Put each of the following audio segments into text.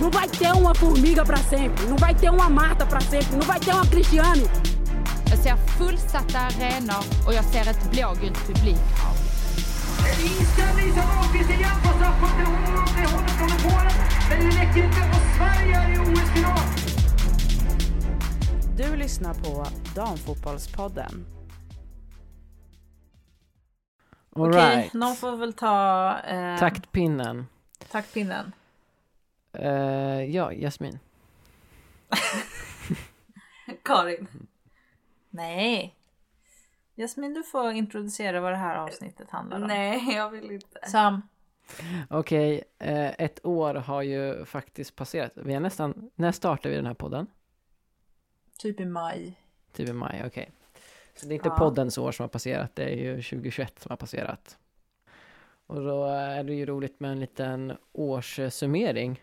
Não vai ter uma formiga para sempre, não vai ter uma Marta para sempre, não vai ter uma Cristiane. Jag ser fullsatta arenor och jag ser ett blågult publikhav. Inställning som Ahlqvist igen på straffpunkten. Hon når det hållet från Polen. Men det räcker inte och Sverige är i OS-final. Du lyssnar på Damfotbollspodden. All Okej, right. någon får väl ta eh, Taktpinnen. taktpinnen. Eh, ja, Jasmin. Karin. Nej. Jasmin, du får introducera vad det här avsnittet handlar om. Nej, jag vill inte. Sam. Okej, eh, ett år har ju faktiskt passerat. Vi är nästan, när startade vi den här podden? Typ i maj. Typ i maj, okej. Så det är inte Ja. poddens år som har passerat, det är ju 2021 som har passerat. Och då är det ju roligt med en liten årssummering.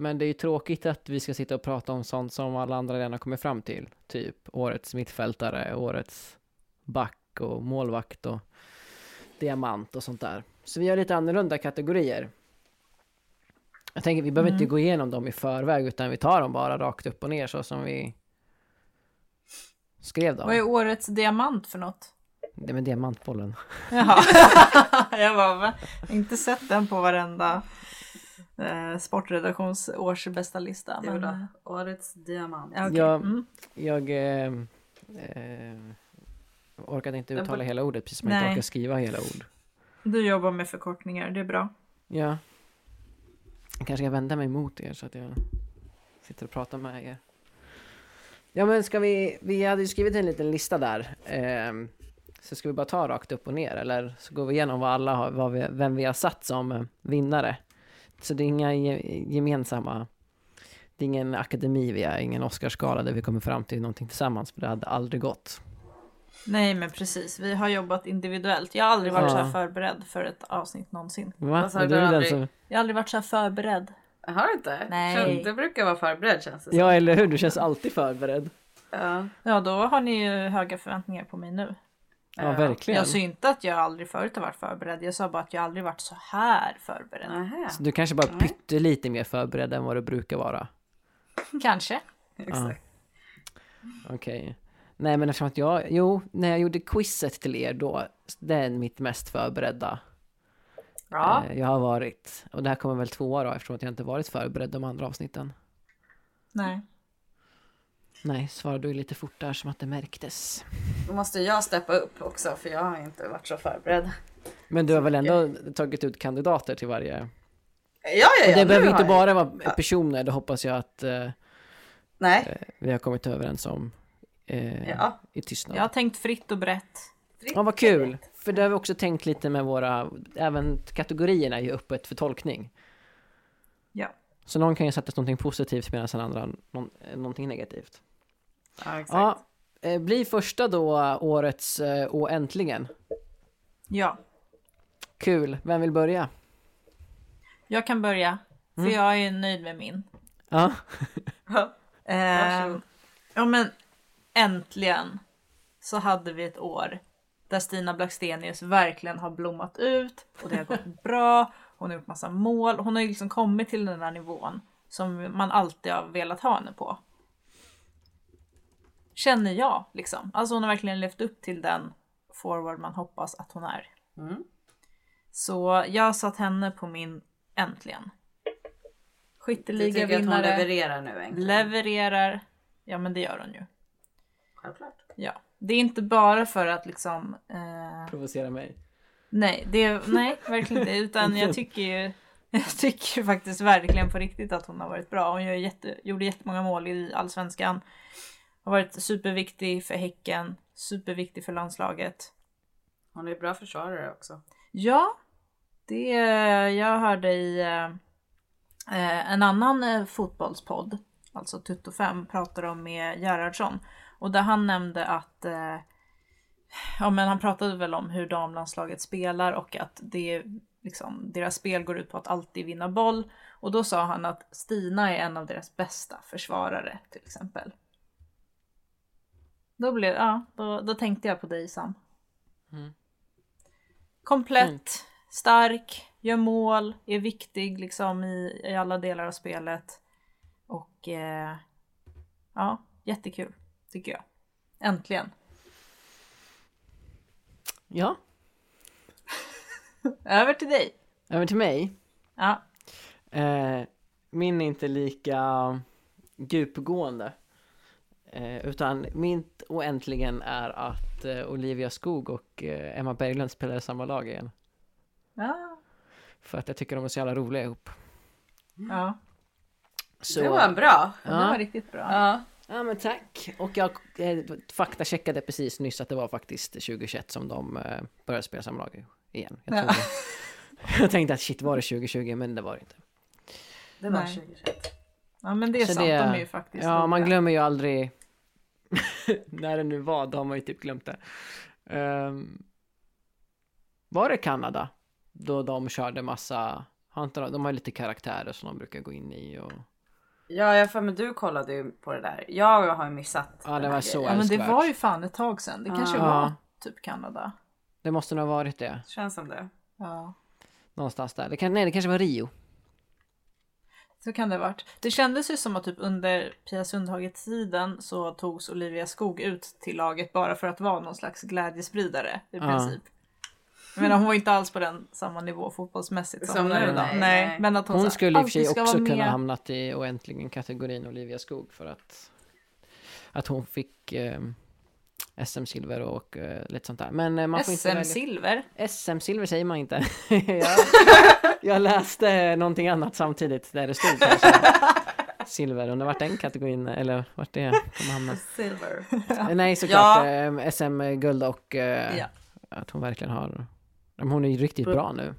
Men det är ju tråkigt att vi ska sitta och prata om sånt som alla andra redan har kommit fram till. Typ årets mittfältare, årets back och målvakt och diamant och sånt där. Så vi har lite annorlunda kategorier. Jag tänker vi behöver inte gå igenom dem i förväg utan vi tar dem bara rakt upp och ner så som vi skrev dem. Vad är årets diamant för något? Det med diamantbollen. Jaha. jag bara, va? Jag har inte sett den på varenda eh, sportredaktions årsbästa lista. Men, då, eh, årets diamant. ja, okej. Ja. mm. Jag eh, eh, orkade inte uttala på- hela ordet precis som jag inte orkar skriva hela ord. Du jobbar med förkortningar, det är bra. Ja. Jag kanske ska vända mig mot er så att jag sitter och pratar med er. Ja men ska vi, vi hade ju skrivit en liten lista där. ehm, så ska vi bara ta rakt upp och ner eller så går vi igenom vad alla har, vad vi, vem vi har satt som eh, vinnare. Så det är inga ge, gemensamma, det är ingen akademi vi är, ingen Oscarsgala där vi kommer fram till någonting tillsammans för det hade aldrig gått. Nej men precis, vi har jobbat individuellt. Jag har aldrig varit så Ja. här förberedd för ett avsnitt någonsin. Va? Men du aldrig? som- Jag har aldrig varit så här förberedd. Har du inte? Nej. Du brukar vara förberedd känns det som. Ja eller hur, du känns alltid förberedd. Ja. Ja då har ni ju höga förväntningar på mig nu. Ja, verkligen. Jag sa inte att jag aldrig förut har varit förberedd. Jag sa bara att jag aldrig varit så här förberedd. Nähä. Så du kanske bara pytte lite mer förberedd än vad du brukar vara. Kanske. Exakt. Okej. Nej men eftersom att jag, jo, när jag gjorde quizet till er då, det är mitt mest förberedda Ja. eh, jag har varit. Och det här kommer väl tvåa då eftersom att jag inte varit förberedd de andra avsnitten. Nej. Nej, svarade du lite fort där som att det märktes. Då måste jag steppa upp också för jag har inte varit så förberedd. Men du har väl ändå tagit ut kandidater till varje... Ja, ja, ja. Och det behöver inte jag- bara vara personer, det hoppas jag att eh, Nej. vi har kommit överens om eh, Ja. i tystnad. Jag har tänkt fritt och brett. Ja, vad kul! För det har vi också tänkt lite med våra, även kategorierna är ju öppet för tolkning. Ja. Så någon kan ju sätta någonting positivt medan den andra någon, eh, någonting negativt. Ja, exakt. Ja, eh, blir första då årets eh, och äntligen. Ja. Kul, vem vill börja? Jag kan börja. För Mm. jag är nöjd med min. Ja, Eh, ja men äntligen så hade vi ett år där Stina Blackstenius verkligen har blommat ut och det har gått bra. Hon har gjort massa mål. Hon har ju liksom kommit till den här nivån som man alltid har velat ha henne på. Känner jag liksom. Alltså hon har verkligen levt upp till den forward man hoppas att hon är. Mm. Så jag har satt henne på min äntligen. Du tycker att hon levererar nu egentligen? Levererar. Ja men det gör hon ju. Självklart. Ja. Det är inte bara för att liksom... Eh, provocera mig. nej, det, nej, verkligen inte. Utan jag tycker ju... Jag tycker faktiskt verkligen på riktigt att hon har varit bra. Hon gör jätte, gjorde jättemånga mål i Allsvenskan. Har varit superviktig för Häcken. Superviktig för landslaget. Hon är bra försvarare också. Ja, det jag hörde i eh, en annan eh, fotbollspodd, alltså Tutto 5, pratade om med Gerhardsson. Och där han nämnde att eh, Ja men han pratade väl om hur damlandslaget spelar och att det liksom, deras spel går ut på att alltid vinna boll. Och då sa han att Stina är en av deras bästa försvarare till exempel. Då, blev, ja, då, då tänkte jag på dig Sam. Mm. Komplett, stark, gör mål, är viktig liksom i, i alla delar av spelet. Och eh, ja, jättekul tycker jag. Äntligen. Ja, Över till dig. över till mig. Ja, Eh, min är inte lika djupgående. Eh, utan mitt och äntligen är att eh, Olivia Skog och eh, Emma Berglund spelar i samma lag igen. ja, För att jag tycker de är så jävla roliga ihop. ja. Så, Det var en bra. Det var ja, riktigt bra. Ja. ja men tack. Och jag faktacheckade precis nyss att det var faktiskt 2021 som de började spela samma lag igen. Jag, Ja. jag tänkte att shit var det 2020 men det var det inte. Det var Nej. 2021. Ja men det är Så sant, det- de är ju faktiskt Ja, man glömmer ju aldrig när det nu var, då har man ju typ glömt det. Ehm, var det Kanada? Då de körde massa, har inte de, de har lite karaktärer som de brukar gå in i och... Ja, jag för mig du kollade ju på det där. Jag har ju missat. Ja, det var så. Ja men det var ju fan ett tag sedan. Det kanske Ja. var typ Kanada. Det måste nog ha varit det. Känns som det. Ja. Någonstans där. Det kan, nej, det kanske var Rio. Så kan det ha varit. Det kändes ju som att typ under Pia Sundhage-tiden så togs Olivia Skog ut till laget bara för att vara någon slags glädjespridare i Ja. princip. Jag menar hon var inte alls på den samma nivå fotbollsmässigt som, Som nu, idag. nej, Nej, men att hon, Hon så här skulle i och för sig också kunna med. hamnat i oäntligen kategorin Olivia Skog för att att hon fick eh, SM-silver och eh, lite sånt där. Men eh, man får inte välja. SM-silver. SM-silver säger man inte. jag, jag läste någonting annat samtidigt där det stod kanske silver. Undrar vart den kategorin, eller vart det kommer hamna. Silver. Eh, Nej såklart Ja. eh, SM-guld och eh, Ja. att hon verkligen har men hon är ju riktigt bra nu.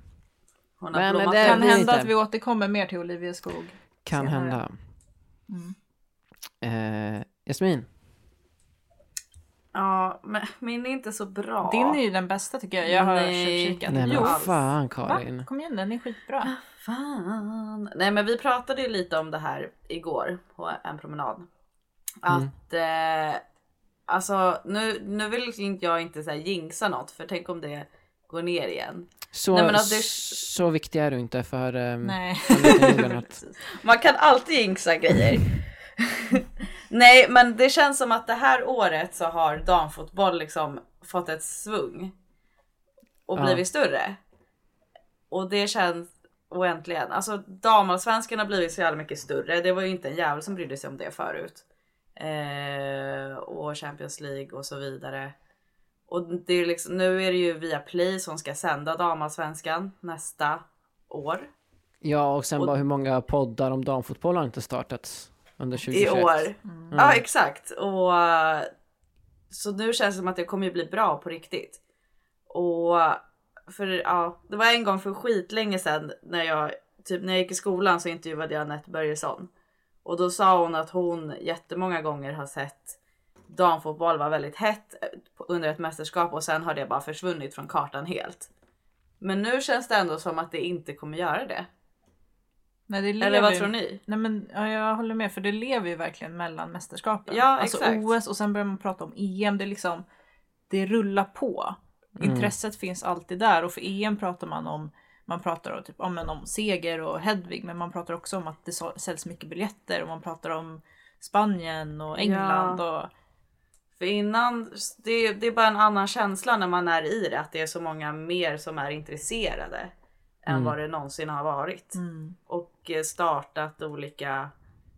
Hon har Men blommat. det Kan blir hända inte. att vi återkommer mer till Olivia Skog. Kan Senare. hända. Mm. Eh, Jasmin, Ja, men min är inte så bra. Din är ju den bästa tycker jag. Jag har Nej. tjuvkikat. nej men Jo, fan va? Karin. Kom igen den är skitbra. Fan. Nej men vi pratade ju lite om det här igår på en promenad. Att eh, alltså nu, nu vill inte jag inte så här jinxa något för tänk om det går ner igen. Så, Nej, men att det- så viktig är du inte för um, Nej. Man kan alltid jinxa grejer. Nej men det känns som att det här året så har damfotboll liksom fått ett svung. Och Ja. blivit större. Och det känns oäntligen. Alltså damallsvenskan har blivit så jävla mycket större. Det var ju inte en jävel som brydde sig om det förut. Eh, och Champions League och så vidare. Och det är liksom, nu är det ju via Play som ska sända damallsvenskan nästa år. Ja, och sen Och- bara hur många poddar om damfotboll har inte startats under i 2021? år. Ja exakt. Och, så nu känns det som att det kommer bli bra på riktigt. Och för ja, det var en gång för skitlänge sedan när jag typ när jag gick i skolan så intervjuade jag Anette Börjesson. Och då sa hon att hon jättemånga gånger har sett damfotboll var väldigt hett under ett mästerskap och sen har det bara försvunnit från kartan helt. Men nu känns det ändå som att det inte kommer göra det. Nej, det lever Eller vad ju- tror ni? Nej men ja, jag håller med för det lever ju verkligen mellan mästerskapen. Ja, alltså exakt. OS och sen börjar man prata om EM. Det är liksom det rullar på. Intresset finns alltid där och för EM pratar man om man pratar om, typ, om, om Seger och Hedvig men man pratar också om att det säljs mycket biljetter och man pratar om Spanien och England och För innan, det, det är bara en annan känsla när man är i det. Att det är så många mer som är intresserade. Än vad det någonsin har varit. mm. Och eh, startat olika,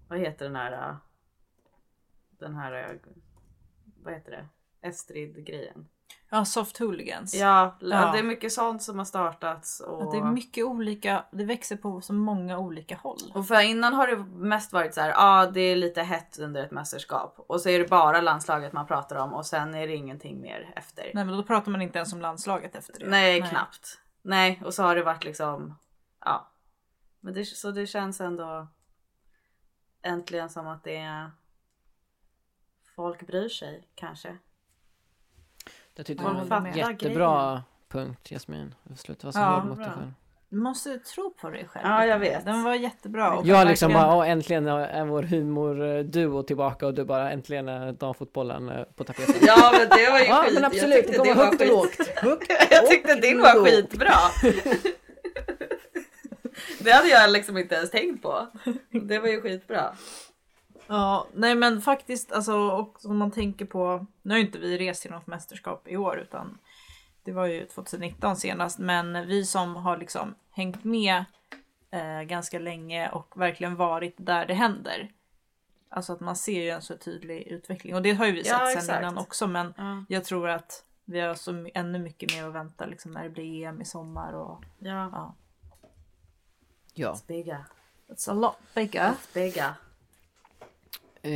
vad heter den här, eh, den här, eh, vad heter det? Estrid-grejen. ja, soft hooligans. Ja, Ja. det är mycket sånt som har startats. Och, Att det är mycket olika, det växer på så många olika håll. och för innan har det mest varit så här, ja ah, det är lite hett under ett mästerskap. Och så är det bara landslaget man pratar om och sen är det ingenting mer efter. Nej men då pratar man inte ens om landslaget efter det. Nej, knappt. Nej, och så har det varit liksom, ja. Men det, så det känns ändå äntligen som att det är folk bryr sig kanske. Jag tyckte det jag var en jättebra punkt Jasmin. Sluta vara så Ja, hård mot dig bra. själv. Du måste tro på dig själv. Ja, jag vet. Den var jättebra. och Jag liksom verkligen- bara, "Åh, äntligen är vår humorduo tillbaka och du bara äntligen är damfotbollen eh, på tapeten. Ja men det var ju Ja skit. men absolut, det tyckte kommer var högt och lågt. Jag tyckte din var lågt. skitbra. Det hade jag liksom inte ens tänkt på. Det var ju skitbra. Ja, nej men faktiskt alltså och om man tänker på, nu har ju inte vi rest till något mästerskap i år utan det var ju 2019 senast, men vi som har liksom hängt med eh, ganska länge och verkligen varit där det händer. Alltså att man ser ju en så tydlig utveckling och det har ju vi Ja, sett sen exakt. innan också men Ja. jag tror att vi har så ännu mycket mer att vänta liksom när det blir EM i sommar och Ja. ja. Ja. Bigga. It's a lot bigger. Bigga. Eh,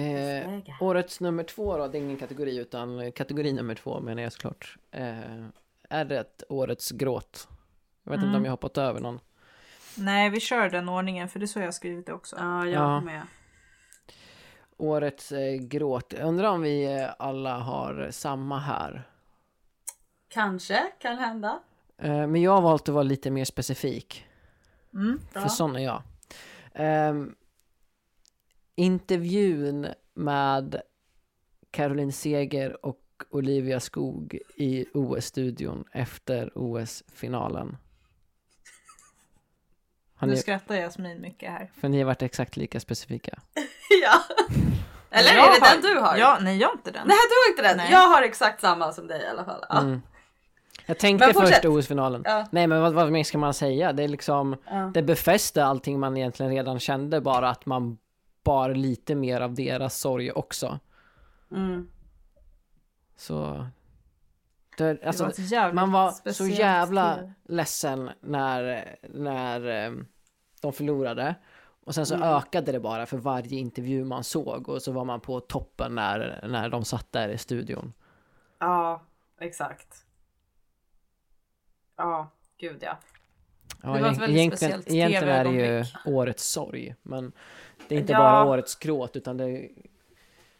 Väga. årets nummer två då, det är ingen kategori utan kategori nummer två menar jag såklart. Eh, är det årets gråt? Jag vet inte Mm. om jag har hoppat över någon. Nej vi kör den ordningen för det är så jag har skrivit det också. Ja, jag Ja. med. Årets eh, gråt. Jag undrar om vi eh, alla har samma här. Kanske kan hända. Eh, men jag har valt att vara lite mer specifik. Mm. För sån är jag. Ehm, intervjun med Caroline Seger och Olivia Skog i OS-studion efter OS-finalen. Har Nu ni, skrattar Jasmin mycket här. för ni har varit exakt lika specifika. ja. Eller Jag är det har- den du har? Ja, nej jag har inte den. Nej, du har inte den. Nej. Jag har exakt samma som dig i alla fall. Ja. Mm. Jag tänkte först OS-finalen. Ja. Nej men vad, vad mer ska man säga? Det är liksom, Ja. det befäste allting man egentligen redan kände, bara att man bar lite mer av deras sorg också. Mm. Så... Det, alltså, det var man var så jävla ledsen när, när eh, de förlorade. Och sen så Mm. ökade det bara för varje intervju man såg och så var man på toppen när, när de satt där i studion. ja, exakt. Ja, gud ja. Ja, Det var ett väldigt egentligen, speciellt egentligen är det ju årets sorg. Men det är inte Ja. bara årets gråt utan det är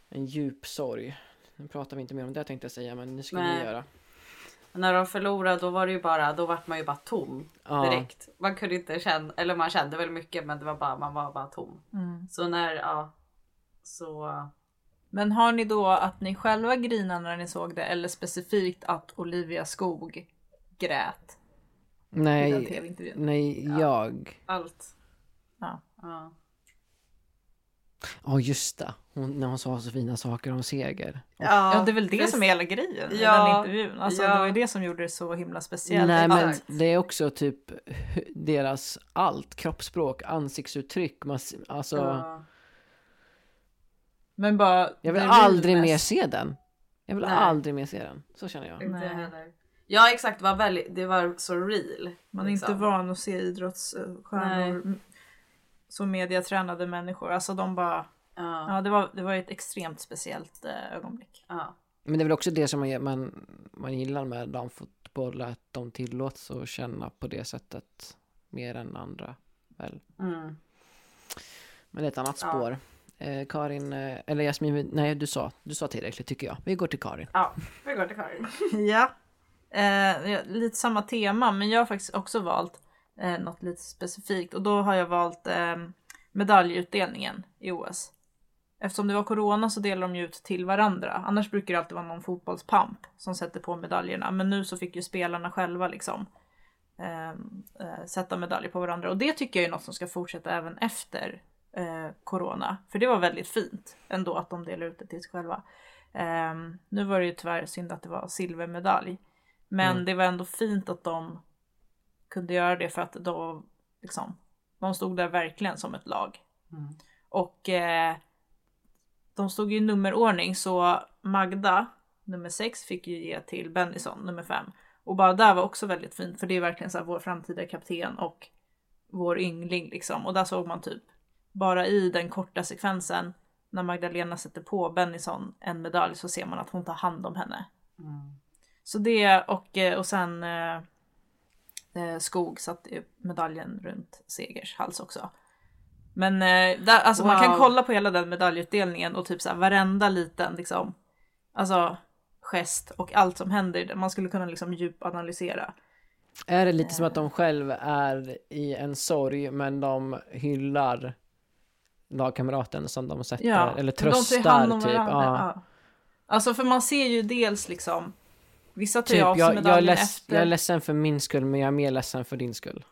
en djup sorg. Nu pratar vi inte mer om det tänkte jag säga men nu ska Nej. vi göra. När de förlorade då var det ju bara, då vart man ju bara tom Ja. direkt. Man kunde inte känna, eller man kände väl mycket men det var bara, man var bara tom. Mm. Så när, ja. Så. Men har ni då att ni själva grinade när ni såg det eller specifikt att Olivia Skog grät i den Nej, tv-intervjun? nej, jag. Allt. Ja. Ja. Ja just det, hon, när hon sa så fina saker om seger. Ja, det är väl det precis. som är hela grejen i Ja, den intervjun. Alltså, ja. Det var ju det som gjorde det så himla speciellt. Nej men det är också typ deras allt, kroppsspråk, ansiktsuttryck, man, alltså Ja. Men bara... jag vill aldrig realness. mer se den. Jag vill Nej. aldrig mer se den, så känner jag. Inte Nej. heller. Ja exakt, det var, väldigt, det var så real. Man är liksom. inte van att se idrottsstjärnor, m- så mediatränade människor. Alltså de bara... Ja. Ja, det var, det var ett extremt speciellt eh, ögonblick. Ja. Men det är väl också det som man, man, man gillar med damfotboll, att de tillåts att känna på det sättet mer än andra. Väl? Mm. Men det är ett annat Ja. spår. Eh, Karin, eh, eller Jasmin, nej du sa, du sa tillräckligt tycker jag. Vi går till Karin. ja, vi går till Karin. Ja. Eh, lite samma tema, men jag har faktiskt också valt eh, något lite specifikt och då har jag valt eh, medaljutdelningen i OS. Eftersom det var corona så delar de ju ut till varandra. Annars brukar det alltid vara någon fotbollspamp som sätter på medaljerna. Men nu så fick ju spelarna själva liksom eh, eh, sätta medaljer på varandra. Och det tycker jag är något som ska fortsätta även efter eh, corona. För det var väldigt fint ändå att de delar ut det till sig själva. Ehm, nu var det ju tyvärr synd att det var silvermedalj. Men Mm. det var ändå fint att de kunde göra det för att då liksom, de stod där verkligen som ett lag. Mm. Och eh, de stod ju i nummerordning så Magda, nummer 6, fick ju ge till Bennison, nummer 5. Och bara där var också väldigt fint för det är verkligen så här vår framtida kapten och vår yngling liksom. Och där såg man typ bara i den korta sekvensen när Magdalena sätter på Bennison en medalj så ser man att hon tar hand om henne. Mm. Så det och, eh, och sen eh, eh, Skog satte medaljen runt Segers hals också. Men eh, där, alltså man kan Wow. kolla på hela den medaljutdelningen och typ så här varenda liten liksom, alltså gest och allt som händer. Man skulle kunna liksom djupanalysera. Är det lite som att de själv är i en sorg men de hyllar lagkamraten som de sätter, Ja, eller tröstar typ. Ja. ja. Alltså för man ser ju dels liksom, vissa tar Typ, av sig jag, jag, medaljen leds, efter. jag är ledsen för min skull men jag är mer ledsen för din skull.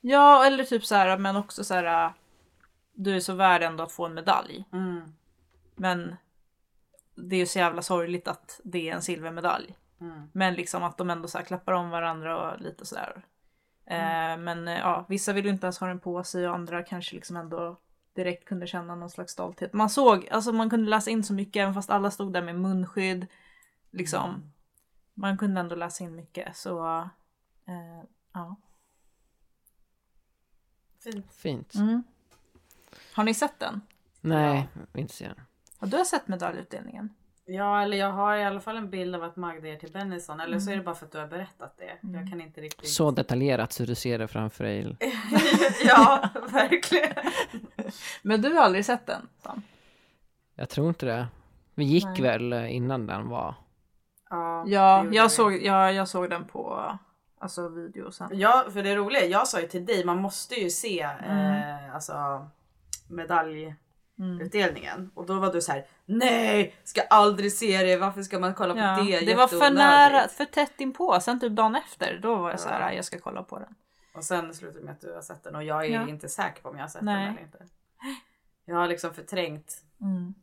Ja, eller typ så här, men också så här. Du är så värd ändå att få en medalj. Mm. Men det är ju så jävla sorgligt att det är en silvermedalj. Mm. Men liksom att de ändå så här klappar om varandra och lite sådär. Eh, men eh, ja, vissa vill ju inte ens ha den på sig och andra kanske liksom ändå direkt kunde känna någon slags stolthet. Man såg, alltså man kunde läsa in så mycket även fast alla stod där med munskydd. Liksom. Man kunde ändå läsa in mycket så eh, ja. Fint. Fint. Mm. Har ni sett den? Nej, inte så. Har du sett medaljutdelningen? Ja, eller jag har i alla fall en bild av att Magda är till Bennison. Eller så är det Mm. bara för att du har berättat det. Jag kan inte riktigt... Så detaljerat så du ser det framför dig. ja, verkligen. Men du har aldrig sett den? Sam? Jag tror inte det. Vi gick Nej. väl innan den var. Ja, Ja, jag såg, ja, jag såg den på alltså, video sen. Ja, för det roliga, jag sa ju till dig, man måste ju se Mm. eh, alltså, medaljutdelningen. Och då var du så här: nej, ska aldrig se det, varför ska man kolla på Ja, det? det var för Jätteonödigt." nära, för tätt inpå. Sen typ dagen efter, då var jag så här, Ja. "Nej, jag ska kolla på den. Och sen slutade det med att du har sett den och jag är Ja. inte säker på om jag har sett Nej. den eller inte. Jag har liksom förträngt Mm,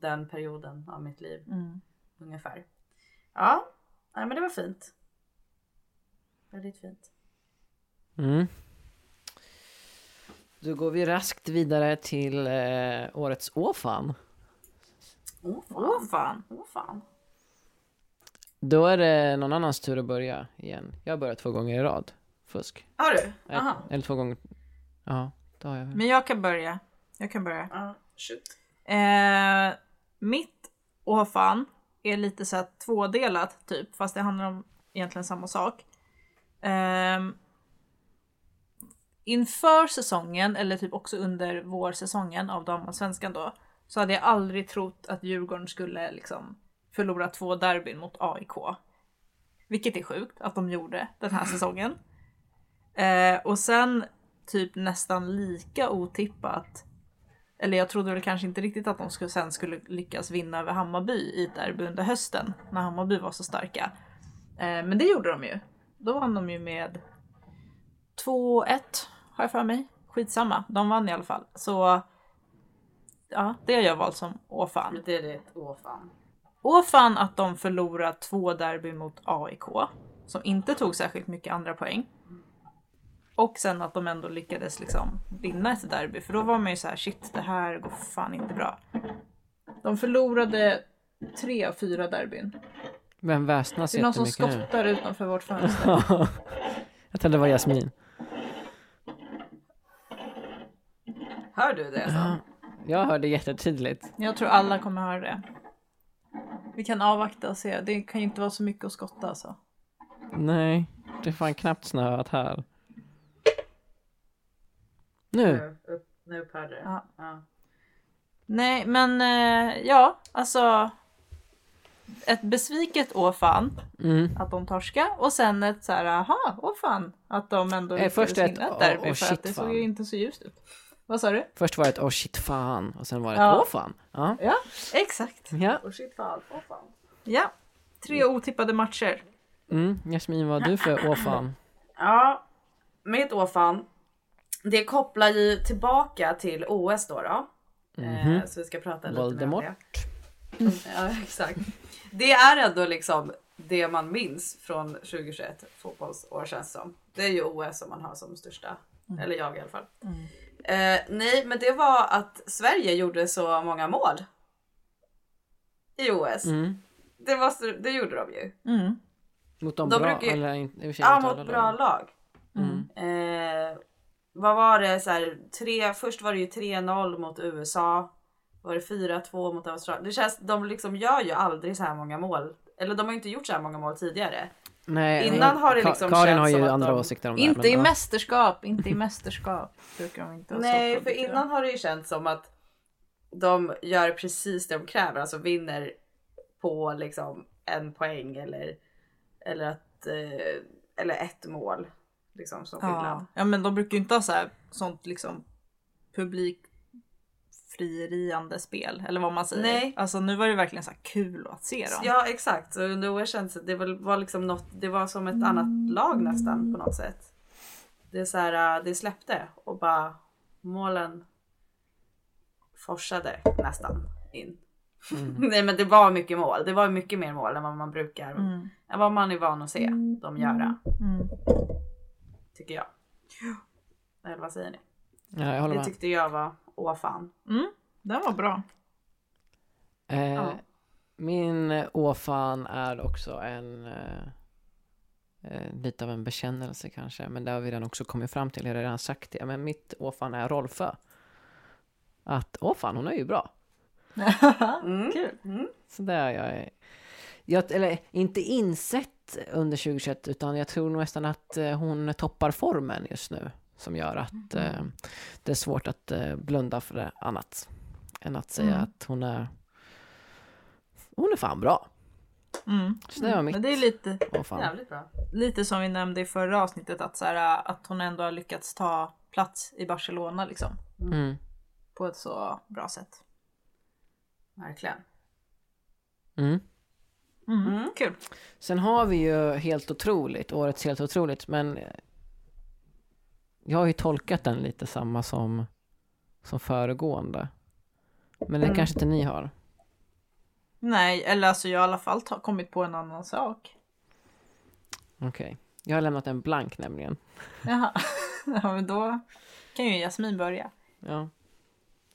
den perioden av mitt liv mm. ungefär. Ja, nej, men det var fint. Väldigt fint. Mm. Då går vi raskt vidare till eh, årets Åfan. Åh fan. Åh fan. Åh fan. Då är det någon annans tur att börja igen. Jag har börjat två gånger i rad. Fusk. Har du? Ett, Aha. eller två gånger. Ja, det har jag. Men jag kan börja. Jag kan börja. Ja, shoot. Eh, mitt åh fan är lite så här tvådelat typ, fast det handlar om egentligen samma sak. Ehm, inför säsongen, eller typ också under vårsäsongen av damallsvenskan då, så hade jag aldrig trott att Djurgården skulle liksom förlora två derbyn mot AIK. Vilket är sjukt att de gjorde den här säsongen. Eh, och sen typ nästan lika otippat eller jag trodde väl kanske inte riktigt att de skulle, sen skulle lyckas vinna över Hammarby i ett derby under hösten när Hammarby var så starka. Eh, men det gjorde de ju. Då vann de ju med 2-1 har jag för mig. Skitsamma, de vann i alla fall. Så ja, det har jag valt som åh fan. Det är det. Åh fan. Åh fan att de förlorade två derby mot AIK som inte tog särskilt mycket andra poäng. Och sen att de ändå lyckades liksom vinna ett derby för då var man ju så här shit det här går fan inte bra. De förlorade tre av fyra derbyn. Vem väsnas Det är någon som jättemycket nu? skottar utanför vårt fönster. jag trodde det var Jasmin. Hör du det? Så? Jag hörde jättetydligt. Jag tror alla kommer höra det. Vi kan avvakta och se. Det kan ju inte vara så mycket att skotta alltså. Nej, det är fan knappt snöat här. Nu. Nu, upp, nu upphörde det. Ja. Ja. Nej men eh, ja, alltså. Ett besviket åh fan Mm. att de torska och sen ett så här aha, åh fan att de ändå Eh, lyckades ett, vinna ett derby för shit, att det fan. såg ju inte så ljust ut. Vad sa du? Först var det ett åh shit fan och sen var det ett Ja. åh fan. Ja. Ja, exakt. ja. Och shit fan. Åh fan. Ja, tre otippade matcher. Mm. Jasmin, vad har du för åh fan? Ja, mitt åh fan. Det kopplar ju tillbaka till OS då. då. Eh, så vi ska prata lite mer om Voldemort. det. Ja, exakt. Det är ändå liksom det man minns från 2021 fotbollsår känns som. Det är ju OS som man har som största, eller jag i alla fall. Eh, nej, men det var att Sverige gjorde så många mål. I OS. Mm. Det, var, så- det gjorde de ju. Mm. Mot de De bra, brukar ju- eller inte, i och för sig Ja, mot bra lag. lag. Mm. Eh, vad var det? Så här, tre, först var det ju 3-0 mot USA. Var det 4-2 mot Australien? Det känns, de liksom gör ju aldrig så här många mål. Eller de har ju inte gjort så här många mål tidigare. Nej, Innan har det Ka- liksom Karin känts har som ju att andra de- åsikter om det. Inte i ja. mästerskap, inte i mästerskap. Brukar de inte ha så Nej, för innan har det ju känts som att de gör precis det de kräver, alltså vinner på liksom en poäng eller, eller, att, eh, eller ett mål. Liksom som. Ja. ja, men de brukar ju inte ha så här, sånt liksom publikfrieriande spel eller vad man säger. Nej. Alltså nu var det verkligen så här kul att se dem. Ja exakt, så under OS känns det, det var, liksom något, det var som ett annat lag nästan på något sätt. det, är så här, äh, det släppte och bara målen forsade nästan in. Nej men det var mycket mål. Det var mycket mer mål än vad man brukar, Mm. än vad man är van att se dem göra. Mm. Tycker jag. Eller vad säger ni? Ja, jag håller Det med. tyckte jag var åh fan. Mm. Den var bra. Eh, Ja. Min åfan är också en eh, eh, lite av en bekännelse kanske, men det har vi redan också kommit fram till, jag har redan sagt det, men mitt åfan är Rolfö. Att åfan, hon är ju bra. Mm. Kul. Mm. Så där är jag, jag, eller inte insett under 2021, utan jag tror nästan att eh, hon toppar formen just nu, som gör att eh, det är svårt att eh, blunda för det annat, än att säga Mm. att hon är hon är fan bra. Mm. Så det var mitt Men det är lite, fan. Jävligt bra. lite som vi nämnde i förra avsnittet att, så här, att hon ändå har lyckats ta plats i Barcelona liksom. Mm. På ett så bra sätt. Verkligen. Mm. Mm. Mm. Kul. Sen har vi ju helt otroligt, årets helt otroligt, men jag har ju tolkat den lite samma som, som föregående. Men det Mm. kanske inte ni har. Nej, eller alltså jag har i alla fall kommit på en annan sak. Okej. Jag har lämnat en blank nämligen. Jaha. ja, men då kan ju Jasmin börja. Ja.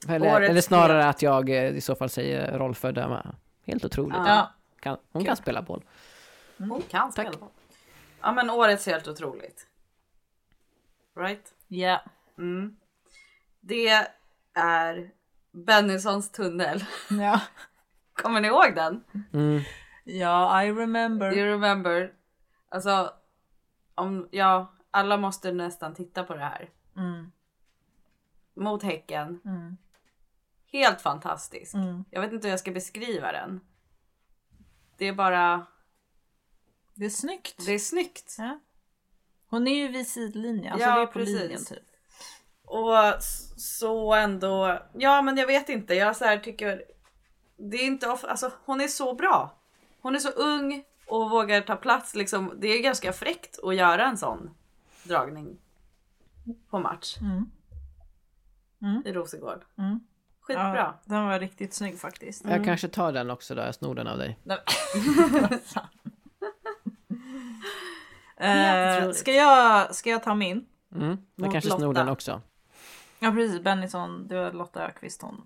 Eller, eller snarare att jag eh, i så fall säger Rolf Döma. Helt otroligt. Ja. Kan, hon Kul. kan spela boll. Hon kan Tack. spela boll. Ja men årets helt otroligt. Right? Ja. Mm. Det är Bennysons tunnel. Ja. Kommer ni ihåg den? Mm. Ja, I remember. You remember? Alltså, om, ja, alla måste nästan titta på det här. Mm. Mot Häcken. Mm. Helt fantastisk. Mm. Jag vet inte hur jag ska beskriva den. Det är bara, Det är snyggt. det är snyggt. Ja. Hon är ju vid sidlinjen, alltså Ja, det är på precis. linjen typ. Och så ändå, ja men jag vet inte, jag så här tycker det är inte ofta, alltså hon är så bra. Hon är så ung och vågar ta plats liksom. Det är ganska fräckt att göra en sån dragning på match Mm. Mm. i Rosengård. Mm. Skitbra. Ja, den var riktigt snygg faktiskt. Jag kanske tar den också då, jag snor den av dig. Eh, ska, jag, ska jag ta min? Mm. Jag Mot kanske snor Lotta. den också. Ja precis, Bennison, det var Lotta Öqvist hon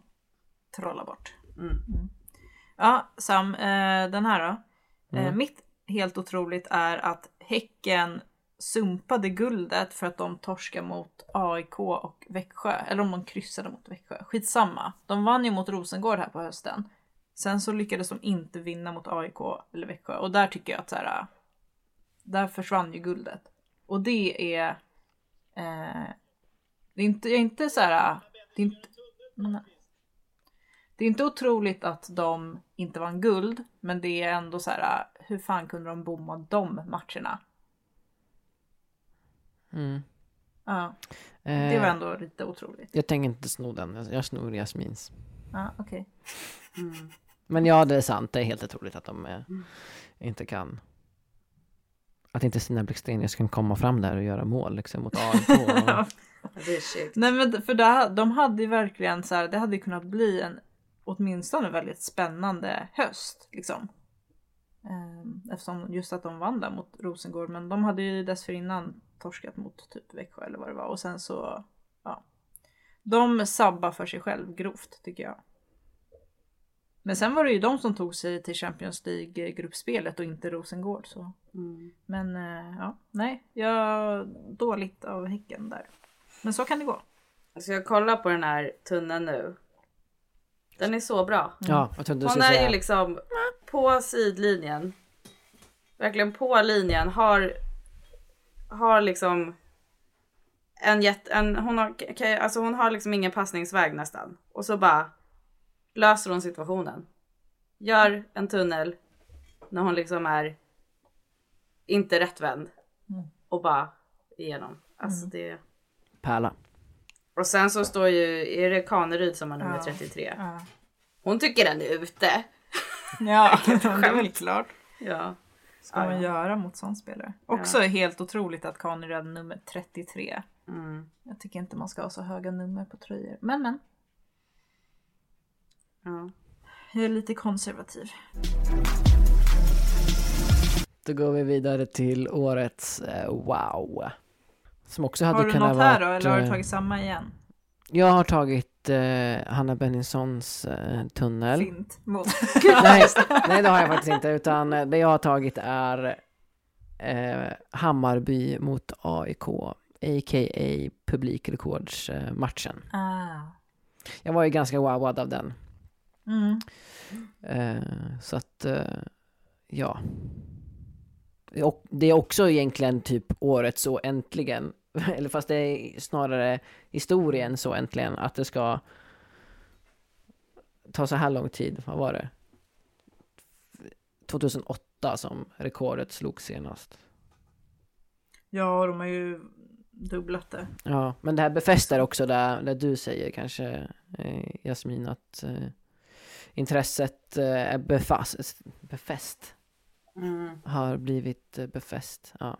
trollade bort. Mm. Ja, Sam, eh, den här då. Eh, Mm. mitt helt otroligt är att Häcken sumpade guldet för att de torskade mot AIK och Växjö. Eller om de kryssade mot Växjö. Skitsamma. De vann ju mot Rosengård här på hösten. Sen så lyckades de inte vinna mot AIK eller Växjö. Och där tycker jag att så här, där försvann ju guldet. Och det är... Eh, det är inte, jag är inte så här... Det är inte, det är inte otroligt att de inte vann guld, men det är ändå så här, hur fan kunde de bomma de matcherna? Mm. Ja, Eh, det var ändå lite otroligt. Jag tänker inte sno den, jag- jag snor Jasmins. Ja, okej. Mm. Men ja, det är sant. Det är helt otroligt att de eh, inte kan... Att inte Stina Blixtenius kan komma fram där och göra mål liksom mot AIK. Och, Det är sjukt. Nej men för det, de hade ju verkligen så här, det hade kunnat bli en åtminstone väldigt spännande höst liksom. Ehm, Eftersom just att de vann där mot Rosengård, men de hade ju dessförinnan torskat mot typ Växjö eller vad det var och sen så, ja. De sabbar för sig själv grovt tycker jag. Men sen var det ju de som tog sig till Champions League-gruppspelet och inte Rosengård. Så. Mm. Men eh, ja, nej, jag dåligt av Häcken där. Men så kan det gå. Alltså jag kollar på den här tunneln nu. Den är så bra. ja, jag Hon är säga... ju liksom på sidlinjen. Verkligen på linjen. Har, har liksom en jätte, en, hon har, alltså hon har liksom ingen passningsväg nästan. Och så bara löser hon situationen. Gör en tunnel när hon liksom är inte rättvänd. Mm. Och bara igenom. Alltså det. Pärla. Och sen så står ju, är det Kaneryd som har nummer Ja. 33. Ja, Hon tycker den är ute. ja det är väl klart. Ja. ska Ja, man ja. göra mot sån spelare? Också helt otroligt att Conny hade nummer 33. Mm. Jag tycker inte man ska ha så höga nummer på tröjor. Men men, Ja. jag är lite konservativ. Då går vi vidare till årets eh, wow. Som också hade Har du kunnat något här då eller har du eh, tagit samma igen? Jag har tagit eh, Hanna Benningsons eh, tunnel. Fint. Mot... nej, nej, det har jag faktiskt inte. Utan eh, det jag har tagit är eh, Hammarby mot AIK. A.k.a. publikrekordsmatchen. ah. Jag var ju ganska wowad av den. Mm. Eh, så att, eh, ja. Och det är också egentligen typ året så äntligen. Eller fast det är snarare historien så äntligen att det ska ta så här lång tid. Vad var det? 2008 som rekordet slogs senast. Ja, de har ju dubblat det. Ja, men det här befäster också där, där du säger kanske eh, Jasmin att eh, intresset eh, är befast, befäst. Mm. har blivit eh, befäst. Ja.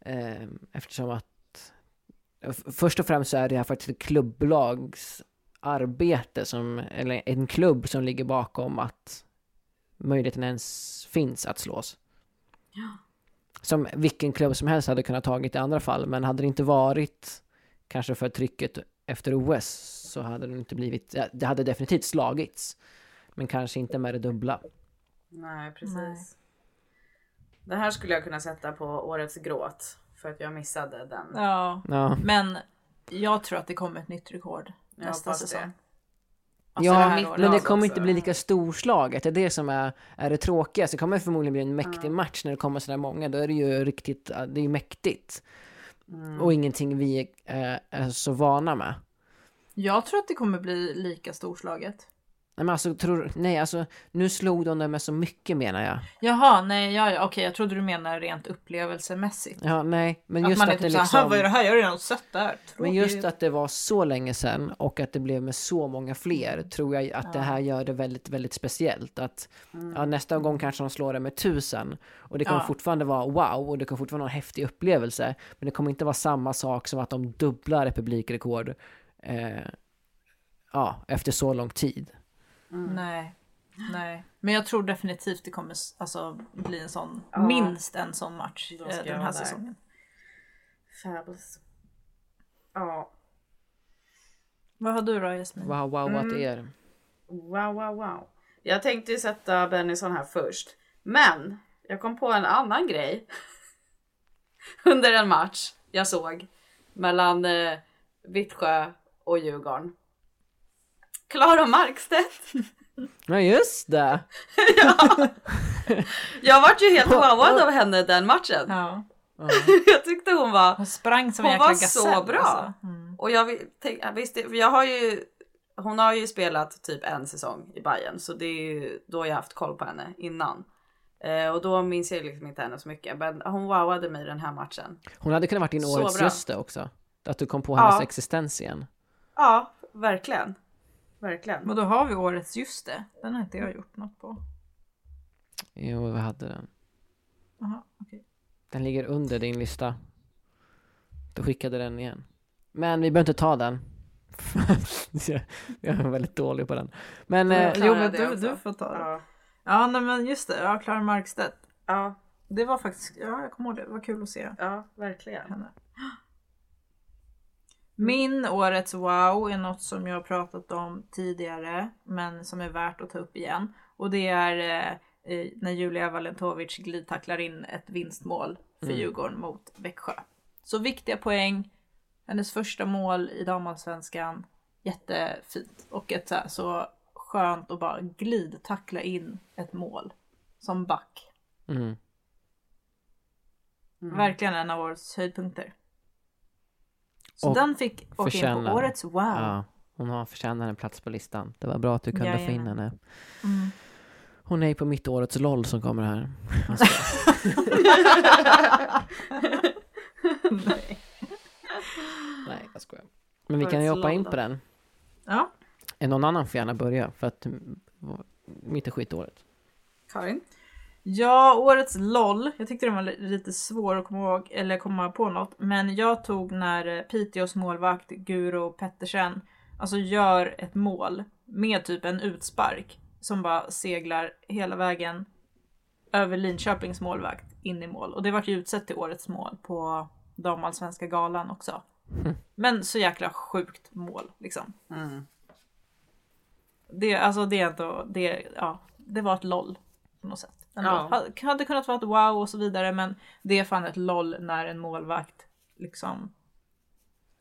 Eh, Eftersom att f- först och främst så är det här faktiskt ett klubblags arbete som, eller en klubb som ligger bakom att möjligheten ens finns att slås. Som vilken klubb som helst hade kunnat tagit i andra fall, men hade det inte varit kanske för trycket efter OS så hade det inte blivit, det hade definitivt slagits. Men kanske inte med det dubbla. Nej precis. Nej. Det här skulle jag kunna sätta på årets gråt. För att jag missade den. Ja, Ja. men jag tror att det kommer ett nytt rekord Jag nästa hoppas det. säsong. Alltså det ja, året. men det kommer också. inte bli lika storslaget. Det är det som är, är det tråkiga. Så det kommer förmodligen bli en mäktig Ja. match när det kommer sådär många. Då är det ju riktigt, det är ju mäktigt. Mm. Och ingenting vi är, är så vana med. Jag tror att det kommer bli lika storslaget. Nej, men alltså, tror, nej, alltså nu slog de det med så mycket menar jag. Jaha, nej, ja, ja, okej, jag trodde du menar rent upplevelsemässigt. Ja, nej, men att just att, det typ såhär, liksom... vad är det här? Jag har redan sett det här. Men just att det var så länge sedan och att det blev med så många fler tror jag att det här gör det väldigt, väldigt speciellt. Att ja, nästa gång kanske de slår det med tusen och det kommer Ja. fortfarande vara wow och det kommer fortfarande vara en häftig upplevelse. Men det kommer inte vara samma sak som att de dubblar publikrekord eh, ja, efter så lång tid. Nej, nej. Men jag tror definitivt det kommer alltså, bli en sån, Ja. minst en sån match eh, den här säsongen. Fabulous. Ja. Vad har du då Jasmin? Wow, wow, Mm. att er. Wow, wow, wow. Jag tänkte ju sätta Bennison här först. Men jag kom på en annan grej. Under en match jag såg mellan eh, Vittsjö och Djurgården. Klara Markstedt. Ja, just det! Jag vart ju helt wowad av henne den matchen. Ja. Jag tyckte hon var Hon sprang som en Hon var gasell. så bra. Alltså. Mm. Och jag tänk, visst, jag har ju hon har ju spelat typ en säsong i Bayern så det är ju då jag haft koll på henne innan. Eh, och då minns jag liksom inte henne så mycket men hon wowade mig den här matchen. Hon hade kunnat varit din årets det också. Att du kom på hennes Ja. existens igen. Ja, verkligen. Verkligen. Och då har vi årets just det. Den har inte jag gjort något på. Jo, vi hade den. Jaha, okej. Den ligger under din lista. Du skickade den igen. Men vi behöver inte ta den. jag är väldigt dålig på den. Men eh, Jo men du, du får ta det. Ja, Ja, nej men just det. Ja, Klara Markstedt. ja, Det var faktiskt, ja jag kommer ihåg det. Det var kul att se ja verkligen. henne. Min årets wow är något som jag har pratat om tidigare men som är värt att ta upp igen. Och det är eh, eh, när Julia Valentovic glidtacklar in ett vinstmål för Mm. Djurgården mot Växjö. Så viktiga poäng. Hennes första mål i damallsvenskan. Jättefint. Och ett så, här, så skönt att bara glidtackla in ett mål. Som back. mm. Verkligen en av årets höjdpunkter. Så den fick åka in på årets wow. ja, hon har förtjänar en plats på listan. Det var bra att du kunde få in Jajamän. henne. Mm. Hon är på mitt årets LOL som kommer här. Nej. Nej, jag skojar. Men vi kan Årets ju hoppa in på den. Ja, Någon annan får gärna börja för att mitt är skitåret. Karin? Ja, årets LOL. Jag tyckte den var li- lite svår att komma ihåg, eller komma på något. Men jag tog när eh, Piteås målvakt Guro Pettersen alltså gör ett mål med typ en utspark som bara seglar hela vägen över Linköpings målvakt in i mål. Och det vart ju utsett till årets mål på damallsvenska galan också. Men så jäkla sjukt mål liksom. Mm. Det, alltså det är ändå, det, ja, det var ett LOL på något sätt. Ändå. Ja. Ha- Hade kunnat vara ett wow och så vidare men det är fan ett LOL när en målvakt liksom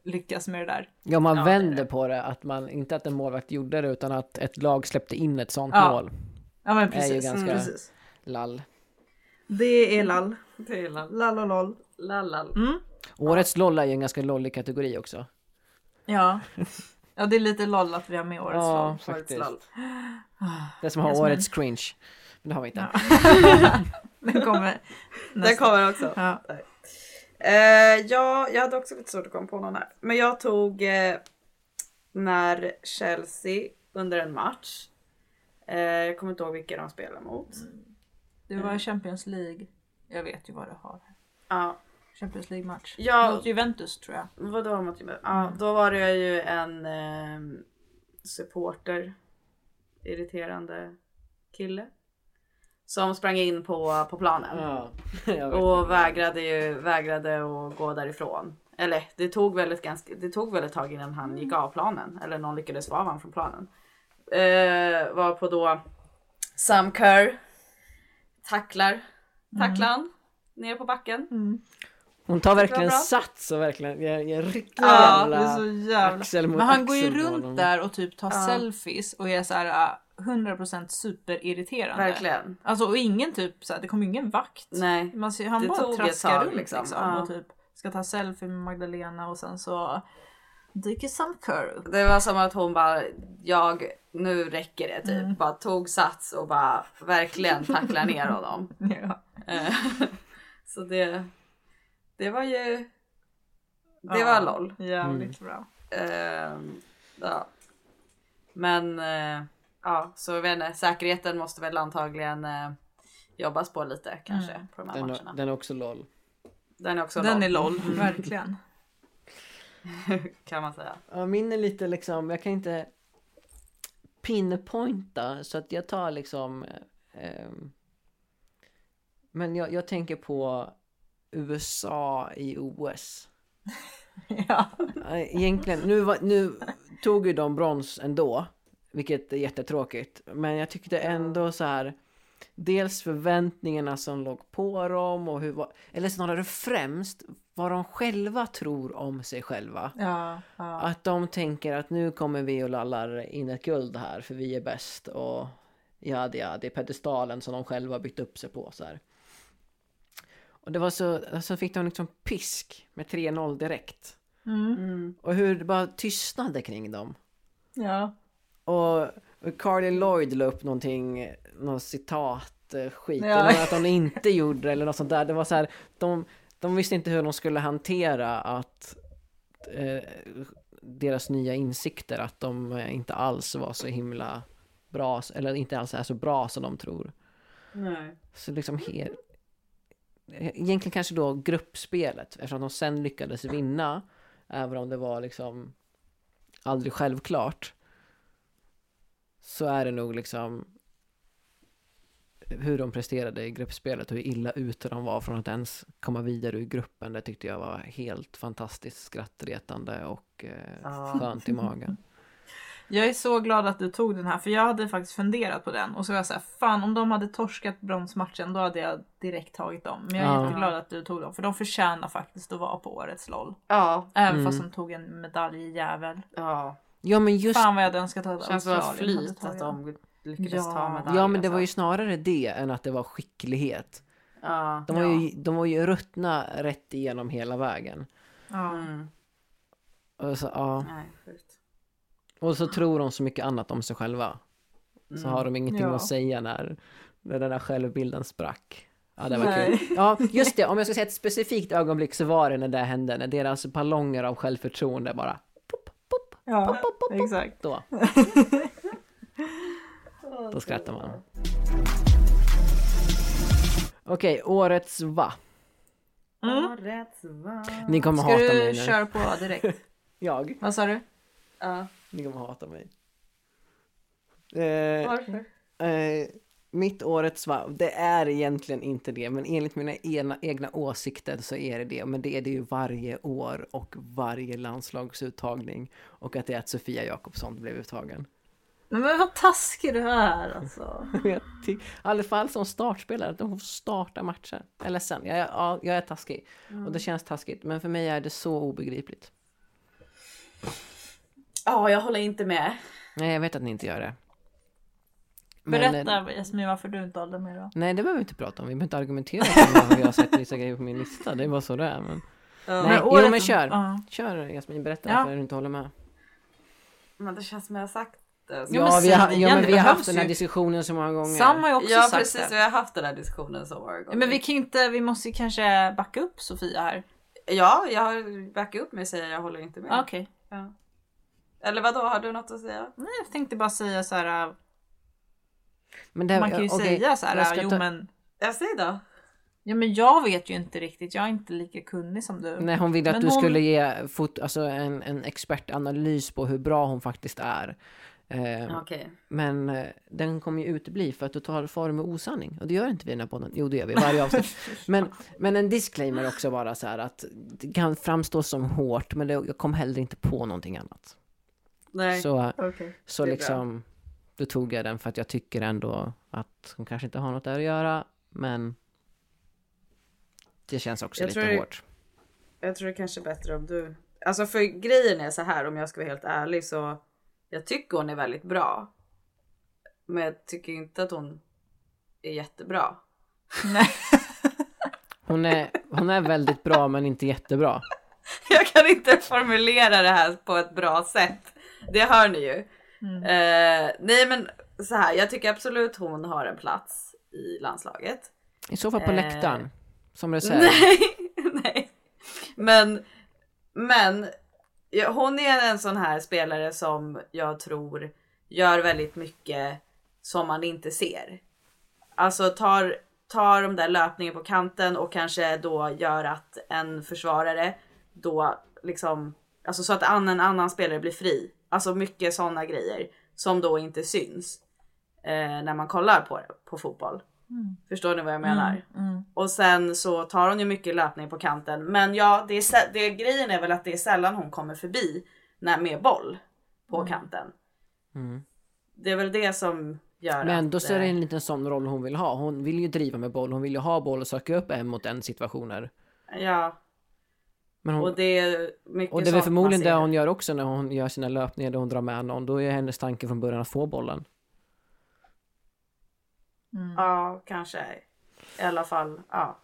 lyckas med det där. Ja, man Ja, det vänder det. på det, att man, inte att en målvakt gjorde det, utan att ett lag släppte in ett sånt Ja. mål. Ja men är ju precis. ganska- precis. Lall. Det är lall. Det är lall. Lall och LOL. Lall. Mm. Årets LOL är ju en ganska lollig kategori också. Ja. Ja det är lite LOL att vi har med årets Ja, LOL. faktiskt. Lall. Det är som har årets cringe. Men det har vi inte. Ja. Den kommer Den nästa. kommer också. Ja. Eh, ja, jag hade också lite svårt att komma på någon här. Men jag tog eh, när Chelsea under en match. Eh, jag kommer inte ihåg vilka de spelar mot. Det var Champions League. Jag vet ju vad du har. Ja, Champions League match. Ja. Mot Juventus tror jag. vadå mot Ja, då var det ju en supporter. Irriterande kille. Som sprang in på, på planen. Ja. Och vägrade ju vägrade att gå därifrån. Eller det tog väl ett, ganska, det tog väl ett tag innan han gick av planen. Eller någon lyckades få av honom från planen. Eh, var på då Sam Kerr tacklar tacklan ner på backen. Hon tar verkligen sats och verkligen ger, ger riktigt Ja, det är jävla så jävla... axel mot Men han går ju axel runt där och typ tar Ja. selfies och är så här äh, 100% superirriterande. Verkligen. Alltså och ingen typ så här, det kommer ingen vakt. Nej. Man ser, han Det bara traskar runt liksom, liksom. Ja. och typ ska ta selfie med Magdalena och sen så dyker Sam Kerr upp. Det var som att hon bara, jag, nu räcker det typ. Mm. Bara tog sats och bara verkligen tacklar ner honom. Ja. Eh, Så det, det var ju, det Ja. var LOL. Jävligt bra. Ehm, ja. Men eh, ja, så jag vet inte, säkerheten måste väl antagligen eh, jobbas på lite kanske Mm. på de här Den, matcherna. den är också LOL. Den är också Den LOL, är LOL, verkligen. kan man säga. Ja, min är lite liksom, jag kan inte pinpointa så att jag tar liksom eh, ehm, Men jag, jag tänker på USA i OS. ja. Egentligen, nu, var, nu tog ju de brons ändå. Vilket är jättetråkigt. Men jag tyckte ändå så här. Dels förväntningarna som låg på dem och hur, eller snarare främst vad de själva tror om sig själva. Ja, ja. Att de tänker att nu kommer vi och lallar in ett guld här för vi är bäst och ja, det, ja, det är pedestalen som de själva byggt upp sig på så här. Och det var så, så fick de liksom pisk med 3-0 direkt. Mm. Och hur det bara tystnade kring dem. ja. Och, Carly Lloyd la upp någonting, någon citat eh, skit, Ja. eller att de inte gjorde eller något sånt där. Det var så här, de, de visste inte hur de skulle hantera att eh, deras nya insikter, att de eh, inte alls var så himla bra, eller inte alls är så bra som de tror. Nej. Så liksom he- Egentligen kanske då gruppspelet, eftersom de sen lyckades vinna, även om det var liksom aldrig självklart. Så är det nog liksom hur de presterade i gruppspelet och hur illa ute de var från att ens komma vidare ur gruppen. Det tyckte jag var helt fantastiskt skrattretande och eh, skönt i magen. Jag är så glad att du tog den här för jag hade faktiskt funderat på den och så var jag såhär, fan om de hade torskat bronsmatchen då hade jag direkt tagit dem. Men jag är Ja. jätteglad att du tog dem för de förtjänar faktiskt att vara på årets LOL. Ja, Även Mm. fast de tog en medaljjävel. ja. Ja men just Fan vad jag hade önskat att Känns som att Australien hade flyt tagit att dem. de lyckades Ja. ta medalj. Ja men det var ju snarare det än att det var skicklighet. Ja. De var, ju, de var ju ruttna rätt igenom hela vägen. Ja. Mm. Och så, ja. Nej, sjukt. och så tror de så mycket annat om sig själva. Så har de ingenting Ja. att säga när, när den där självbilden sprack. Ja det var Nej. kul. Ja just det, om jag ska säga ett specifikt ögonblick så var det när det hände. När deras ballonger av självförtroende bara Ja, pop, pop, pop, exakt. Då. Då skrattar man. Okej, årets va? Mm. Årets va? Ni kommer Ska hata mig du nu. köra på direkt? Jag? Vad sa du? Ja. Ni kommer hata mig. Eh, Varför? eh, mitt årets va? Det är egentligen inte det, men enligt mina egna, egna åsikter så är det det. Men det är det ju varje år och varje landslagsuttagning. Och att det är att Sofia Jakobsson blev uttagen. Men vad taskig du är alltså. I alla fall som startspelare, att de får starta matcher. Eller sen, jag, ja, jag är taskig. Och det känns taskigt, men för mig är det så obegripligt. Ja, jag håller inte med. Nej, jag vet att ni inte gör det. Men, eh, Berätta Jasmin varför du inte håller med då. Nej, det behöver vi inte prata om. Vi behöver inte argumentera om hur jag har sett vissa grejer på min lista. Det är bara så det är. Men... Ja. Nej, året- jo men kör. Ja. Kör Jasmin, berätta Ja. varför du inte håller med. Men det känns som jag har sagt det. Jo, men Ja, vi har, ja, men vi har haft den här ju. diskussionen så många gånger. Sam har ju också Ja sagt precis, det. vi har haft den här diskussionen så många gånger. Men vi kan inte, vi måste ju kanske backa upp Sofia här. Ja, jag har backat upp mig och säger jag håller inte med. Okej. Ja. Eller vad då har du något att säga? Nej, jag tänkte bara säga så här. Men det, Man kan ju okej, säga så jag här. ska Jo ta- men. Jag säger då. Ja men jag vet ju inte riktigt. Jag är inte lika kunnig som du. Nej, hon ville att Men du hon- skulle ge fot, alltså en, en expertanalys på hur bra hon faktiskt är. Eh, Okej. Men eh, den kommer ju utebli för att du tar far med osanning. Och det gör inte vi i den här podden. Jo, det gör vi varje avsnitt. men, men en disclaimer också bara så här att det kan framstå som hårt, men det, jag kom heller inte på någonting annat. Nej. Så, Okej. så liksom, då tog jag den för att jag tycker ändå att hon kanske inte har något där att göra, men det känns också Jag lite tror det- hårt. Jag tror det kanske är bättre om du... Alltså för grejen är så här om jag ska vara helt ärlig så jag tycker hon är väldigt bra. Men jag tycker inte att hon är jättebra. Nej. Hon är, hon är väldigt bra, men inte jättebra. Jag kan inte formulera det här på ett bra sätt. Det hör ni ju. Eh, nej men så här, jag tycker absolut hon har en plats i landslaget. I så fall på Eh, läktaren, som reserv. Nej, nej. Men, men hon är en sån här spelare som jag tror gör väldigt mycket som man inte ser. Alltså tar, tar de där löpningen på kanten och kanske då gör att en försvarare då liksom, alltså så att en en annan spelare blir fri. Alltså mycket sådana grejer som då inte syns eh, när man kollar på, på fotboll. Förstår ni vad jag menar? Mm. Och sen så tar hon ju mycket löpning på kanten. Men ja, det är, det, grejen är väl att det är sällan hon kommer förbi när, med boll på kanten. Mm. Det är väl det som gör Men att... då så är det eh, en liten sån roll hon vill ha. Hon vill ju driva med boll, hon vill ju ha boll och söka upp en mot en situationer. Ja, Men hon, och det är mycket och det är väl förmodligen det hon gör också när hon gör sina löpningar där hon drar med någon. Då är hennes tanke från början att få bollen. Mm. Ja, kanske. I alla fall, ja.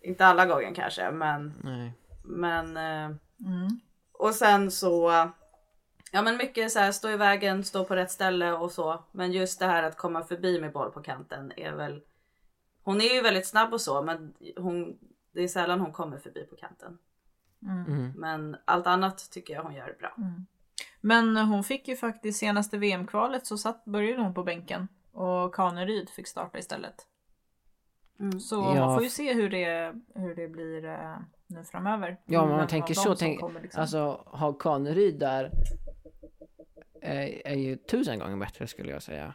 Inte alla gånger kanske, men... Nej. Men... Eh, Mm. Och sen så... Ja men mycket så här stå i vägen, stå på rätt ställe och så. Men just det här att komma förbi med boll på kanten är väl... Hon är ju väldigt snabb och så men hon, det är sällan hon kommer förbi på kanten. Mm. Men allt annat tycker jag hon gör bra. Men hon fick ju faktiskt senaste VM-kvalet så satt, började hon på bänken. Och Kaneryd fick starta istället. Mm. Så Ja. man får ju se hur det, hur det blir eh, nu framöver. Ja, men Vem man tänker så. Tänk, liksom. alltså, ha Kaneryd där är, är ju tusen gånger bättre skulle jag säga.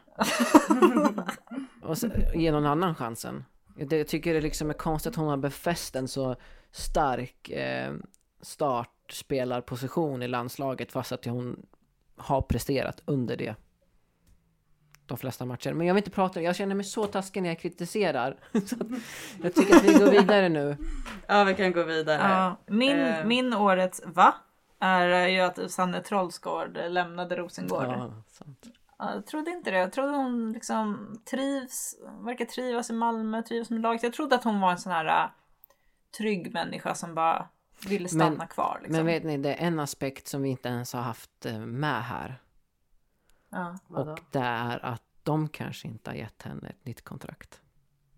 och så, ge någon annan chansen. Det, jag tycker det liksom är konstigt att hon har befäst en så stark eh, startspelarposition i landslaget fast att hon har presterat under det. De flesta matcher. Men jag vill inte prata, jag känner mig så taskig när jag kritiserar. så att jag tycker att vi går vidare nu. Ja vi kan gå vidare. Ja, min, Eh. min årets va? Är ju att Sanne Trollsgård lämnade Rosengård. Ja, sant. Ja, Jag trodde inte det. Jag trodde hon liksom trivs, verkar trivas i Malmö, trivs med laget. Jag trodde att hon var en sån här äh, trygg människa som bara ville stanna Men- kvar. Liksom. Men vet ni, det är en aspekt som vi inte ens har haft eh, med här. ja. Vadå? Och det är att de kanske inte har gett henne ett nytt kontrakt.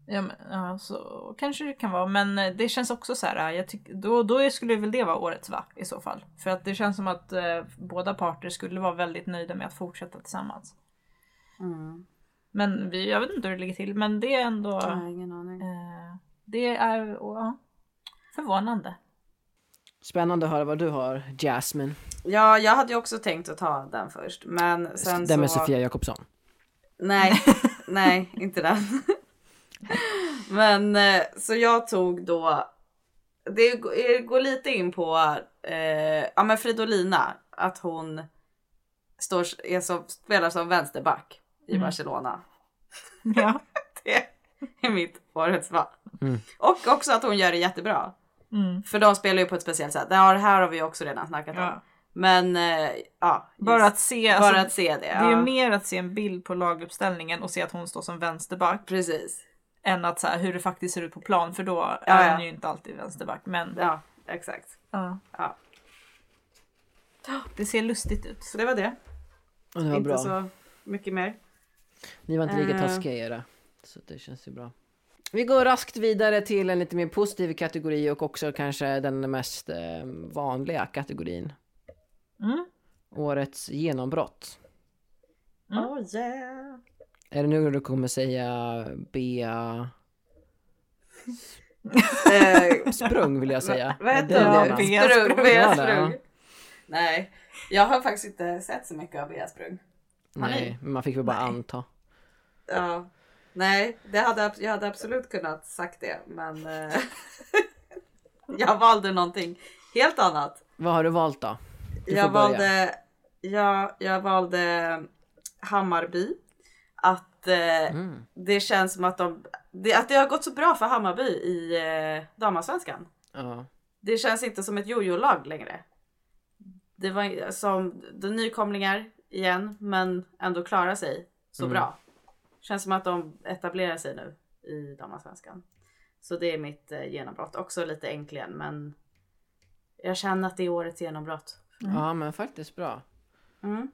Ja, men, ja, så kanske det kan vara. Men eh, det känns också så här. Jag tyck, då, då skulle väl det vara årets va i så fall. För att det känns som att eh, båda parter skulle vara väldigt nöjda med att fortsätta tillsammans. Mm. Men vi, jag vet inte hur det ligger till. Men det är ändå. Jag har ingen aning. Eh, Det är ja, förvånande. Spännande att höra vad du har, Jasmine. Ja, jag hade ju också tänkt att ta den först, men sen Den med så... Sofia Jakobsson. Nej, nej, inte den. Men eh, så jag tog då. Det går- det går lite in på eh, ja, men Fridolina att hon står är som, spelar som vänsterback i Barcelona. Ja. Det är mitt årets val. Mm. Och också att hon gör det jättebra. Mm. För de spelar ju på ett speciellt sätt. Det här, här har vi också redan snackat om. Ja. Men eh, ja, just- Bara att se, bara alltså, att se det. det är ju ja. mer att se en bild på laguppställningen och se att hon står som vänsterback Precis. Än att så här, hur det faktiskt ser ut på plan för då Ja, är ja. hon ju inte alltid vänsterback. Men Ja, exakt. ja. Ja. det ser lustigt ut. Så det var det. Det var inte bra. så mycket mer. Ni var inte lika Eh. taskiga i era. Så det känns ju bra. Vi går raskt vidare till en lite mer positiv kategori och också kanske den mest eh, vanliga kategorin. Mm. Årets genombrott. Mm. Oh yeah. Är det nu du kommer säga Bea Eh, Sprung vill jag säga? vad det? hon? Bea Sprung. Sprung. Bea Sprung. Nej, jag har faktiskt inte sett så mycket av Bea Sprung. Har ni? Nej, men man fick väl bara Nej. anta. Ja. Nej, det hade, jag hade absolut kunnat sagt det, men eh, jag valde någonting helt annat. Vad har du valt då? Du Jag valde, ja, jag valde Hammarby. Att eh, Mm. det känns som att, de, det, att det har gått så bra för Hammarby i eh, damallsvenskan. Ja. Det känns inte som ett jojo-lag längre. Det var som de nykomlingar igen, men ändå klarar sig så Mm. bra. Känns som att de etablerar sig nu i damallsvenskan. Så det är mitt eh, genombrott. Också lite äntligen, men jag känner att det är årets genombrott. ja, men faktiskt bra. Mm.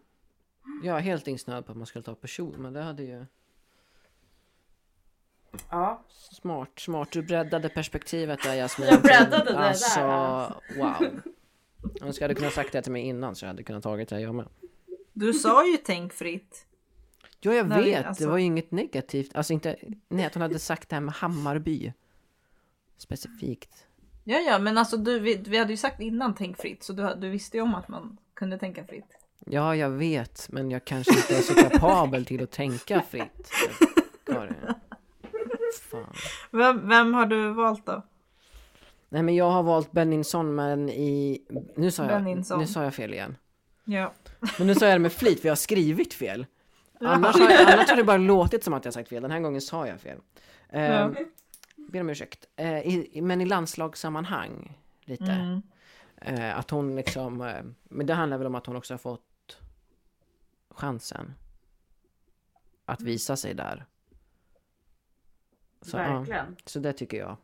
Jag är helt insnöad på att man skulle ta person, men det hade ju... Ja, Smart, smart. Du breddade perspektivet där Jasmin. Jag breddade det där, Alltså, ja. wow. Om jag hade kunnat sagt det till mig innan så hade jag kunnat tagit det jag med. Du sa ju tänk fritt. Ja, jag Nej, vet. alltså- Det var ju inget negativt. Alltså inte... Nej, att hon hade sagt det här med Hammarby. Specifikt. Ja, ja, men alltså du, vi, vi hade ju sagt innan tänk fritt så du, du visste ju om att man kunde tänka fritt. Ja, jag vet. Men jag kanske inte är så kapabel till att tänka fritt. Karin. Fan. Vem, vem har du valt då? Nej, men jag har valt Benningsson, men i... Nu sa jag, Benningsson. nu sa jag fel igen. Ja. Men nu sa jag det med flit, för jag har skrivit fel. Annars har, jag, annars har det bara låtit som att jag sagt fel. Den här gången sa jag fel. Eh, Ja. Ber om ursäkt. Eh, i, i- men i landslagssammanhang, lite. Mm. Eh, att hon liksom... Eh, men det handlar väl om att hon också har fått chansen. Att visa sig där. Så, ja, verkligen. så det tycker jag.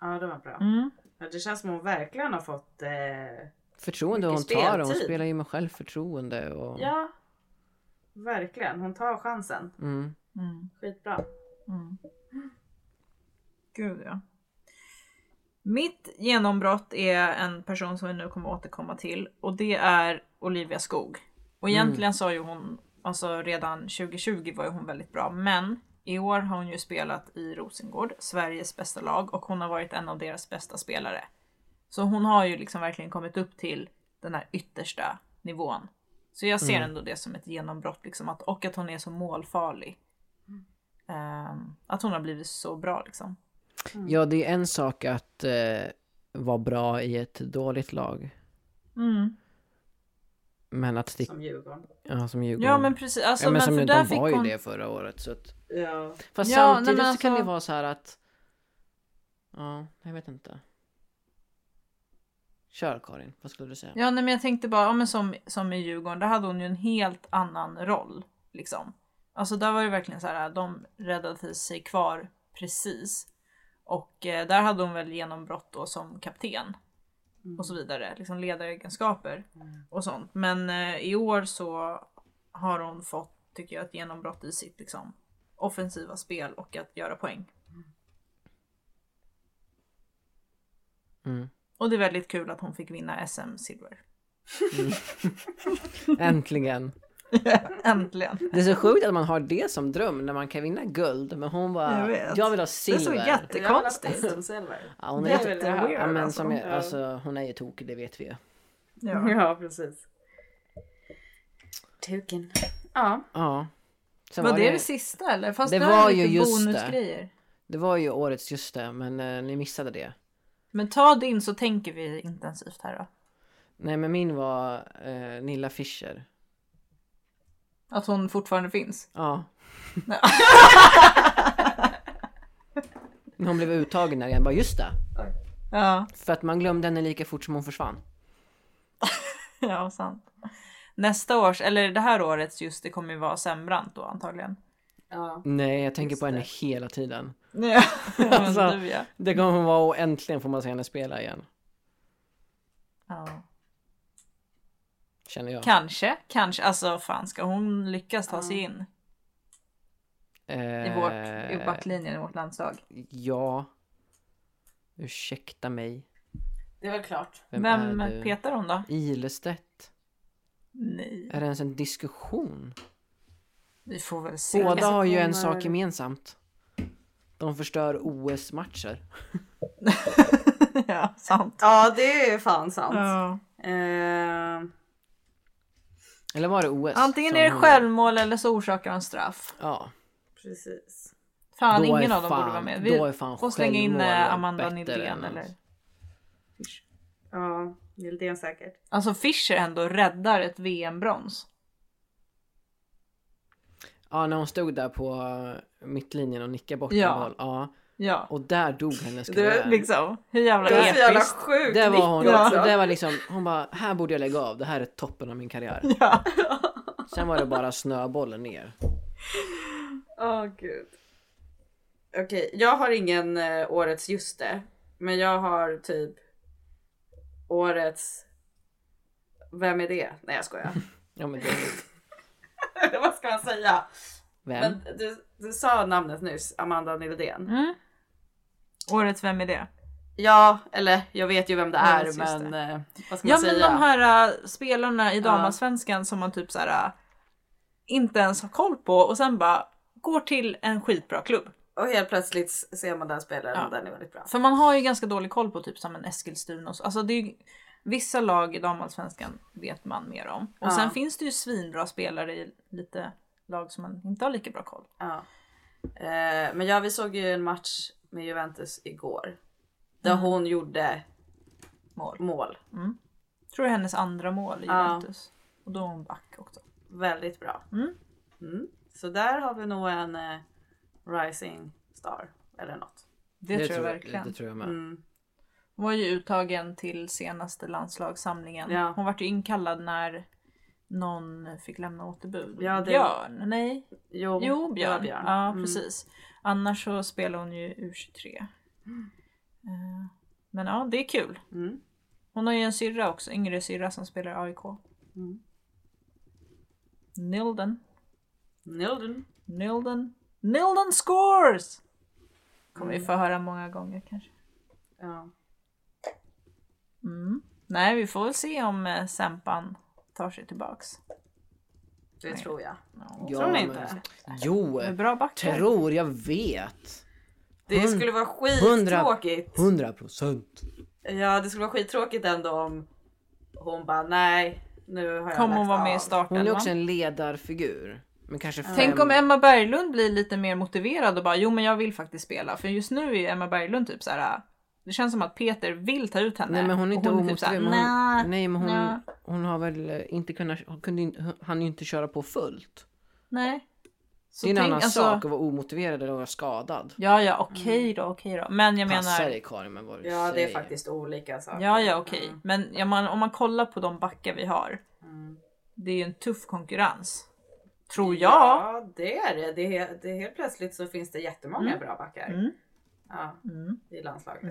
Ja, det var bra. Mm. Ja, Det känns som hon verkligen har fått... Eh... Förtroende hon tar och hon spelar ju med självförtroende och... Ja, verkligen. Hon tar chansen. Mm. Mm. Skitbra. Mm. Gud ja. Mitt genombrott är en person som vi nu kommer återkomma till och det är Olivia Skog. Och egentligen sa ju hon, alltså redan 2020 var ju hon väldigt bra, men i år har hon ju spelat i Rosengård, Sveriges bästa lag och hon har varit en av deras bästa spelare. Så hon har ju liksom verkligen kommit upp till den här yttersta nivån. Så jag ser ändå det som ett genombrott liksom att, och att hon är så målfarlig. Ehm, att hon har blivit så bra liksom. Ja, det är en sak att eh, vara bra i ett dåligt lag. Mm. Men att sticka... Som Djurgården. Ja, som Djurgården. Ja men precis, alltså, ja, men, men som för de där fick var ju hon... det förra året. Så att... Ja. Fast Ja, samtidigt nej, så kan det alltså- vara så här att... Ja, jag vet inte. Kör Karin, vad skulle du säga? Ja nej, men jag tänkte bara, ja, men som, som i Djurgården, där hade hon ju en helt annan roll. Liksom. Alltså där var det verkligen så här, de räddade sig kvar precis. Och eh, där hade hon väl genombrott då som kapten. Och så vidare, liksom ledaregenskaper och sånt. Men eh, i år så har hon fått, tycker jag, ett genombrott i sitt liksom, offensiva spel och att göra poäng. Mm. Och det är väldigt kul att hon fick vinna SM-silver. Äntligen! Äntligen. Det är så sjukt att man har det som dröm när man kan vinna guld. Men hon bara, Jag jag, vill ha Det är silver. så jättekonstigt. Silver. Ja, hon, är Jätte- weird, ja, men alltså. som är, alltså, hon är ju tokig, det vet vi ju. Ja. Ja, precis. Tuken. Ja. Ja. Sen Var det det sista eller? Fast Det det var var ju just det. bonusgrejer. det var ju årets just det, men eh, ni missade det. Men ta din så tänker vi intensivt här då. Nej men min var eh, Nilla Fischer. Att hon fortfarande finns. Ja. Hon blev uttagen där igen, bara just det. Ja, För att man glömde henne lika fort som hon försvann. ja sant. Nästa års, eller det här årets just det kommer ju vara Sembrant då antagligen. ja. Nej, jag tänker Just på henne det. hela tiden. Ja, men Alltså. du ja. Det kommer vara och äntligen får man se henne spela igen. ja. Känner jag. Kanske, kanske. Alltså fan ska hon lyckas ta sig in Eh, i, vårt, i backlinjen i vårt landslag? Ja. Ursäkta mig. Det är väl klart. Vem, Vem, är petar hon då? Ilestedt. Nej, Är det ens en diskussion? vi får väl se. Båda har ju en sak gemensamt. De förstör OS-matcher. ja, sant. Ja, det är fan sant. Ja. Eh, Eller var det OS? Antingen är det självmål eller så orsakar han straff. Ja. precis. Fan, Då ingen av dem fan- borde vara med. då är Vi fan får slänga in eh, Amanda Nildén eller... Ja, Nildén säkert. Alltså Fischer ändå räddar ett VM-brons. Ja, när hon stod där på mittlinjen och nickade bort Ja. en boll. Ja. Ja. Och där dog hennes Det karriär. är liksom, hur jävla Det var så jävla sjukt Det var hon, det var liksom, hon bara, här borde jag lägga av, det här är toppen av min karriär. Ja. Sen var det bara snöbollen ner. Åh gud. Okej, jag har ingen eh, årets just det. Men jag har typ årets... Vem är det? Nej jag skojar. Ja men det, Vad ska man säga? vem? Men du, du sa namnet nyss, Amanda Nildén. Mm. Årets Vem är det? Ja, eller jag vet ju vem det är just men eh, vad ska Ja man men säga? de här äh, spelarna i Ja. damallsvenskan som man typ så här äh, inte ens har koll på och sen bara går till en skitbra klubb. Och helt plötsligt ser man den spelaren Ja. och den är väldigt bra. För man har ju ganska dålig koll på typ som en Eskilstuna och så. Alltså det är ju, vissa lag i damallsvenskan vet man mer om. Och Ja. sen finns det ju svinbra spelare i lite lag som man inte har lika bra koll. Ja. Eh, men ja, vi såg ju en match med Juventus igår. Där Mm. hon gjorde Mål. mål. Tror det är hennes andra mål i Ja. Juventus. Och då är hon back också. Väldigt bra. Mm. Mm. Så där har vi nog en eh, rising star eller något. Det, tror jag verkligen. Det tror jag med. Mm. Hon var ju uttagen till senaste landslagssamlingen. Ja. Hon vart ju inkallad när någon fick lämna återbud. Ja, det- Björn? Nej. Jo, Jo, det Björn. Björn. Ja, Mm. Annars så spelar hon ju U23. Eh, Men ja, det är kul. Mm. Hon har ju en syrra också, yngre syrra som spelar AIK. Mm. Nilden. Nilden. Nilden. Nilden scores! Kommer vi få höra många gånger kanske. Ja. Mm. Nej, vi får väl se om eh, Sempan tar sig tillbaks. Det tror jag. Ja, Tror ni men- inte? Jo, bra backar. tror jag vet. Det Hund- skulle vara hundra- skittråkigt. 100 procent. Ja, det skulle vara skittråkigt ändå om hon bara nej, nu har jag Kommer hon vara med i av." Hon är också en ledarfigur. Men kanske fem... Tänk om Emma Berglund blir lite mer motiverad och bara jo men jag vill faktiskt spela. För just nu är Emma Berglund typ så här. Det känns som att Peter vill ta ut henne. Nej men hon är inte typ omotiverad. såhär, men hon, "Nä, nej men hon, nä." Hon har väl inte kunnat, hon kunde han ju inte köra på fullt. Nej. Så det är en tänk, annan alltså- sak att vara omotiverad eller vara skadad. Ja ja okej då, okej då. Men jag Passa menar. dig Karin med vad du Ja, det är säger. faktiskt olika saker. Ja ja okej. Mm. Men ja, man, om man kollar på de backar vi har. Mm. Det är ju en tuff konkurrens. Tror jag. Ja, det är det. det, är, det är helt plötsligt så finns det jättemånga bra backar. Mm. Ja, Mm. i landslaget.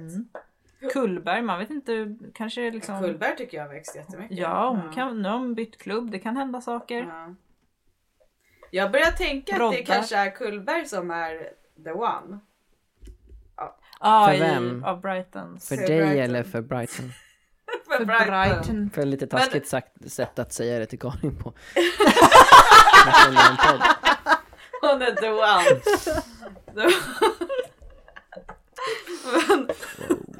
Kullberg, man vet inte. Kanske liksom. Kullberg tycker jag har växt jättemycket. Ja, hon kan, nu har hon bytt klubb. Det kan hända saker. Ja. Jag börjar tänka att det kanske är Kullberg som är the one. Ja, För i, vem? av Brightons. För För dig Brighton. eller för Brighton? För För Brighton. Brighton. För lite Men- taskigt sagt, sätt att säga det till Karin på. Nästan en podd. Hon är Duan. men,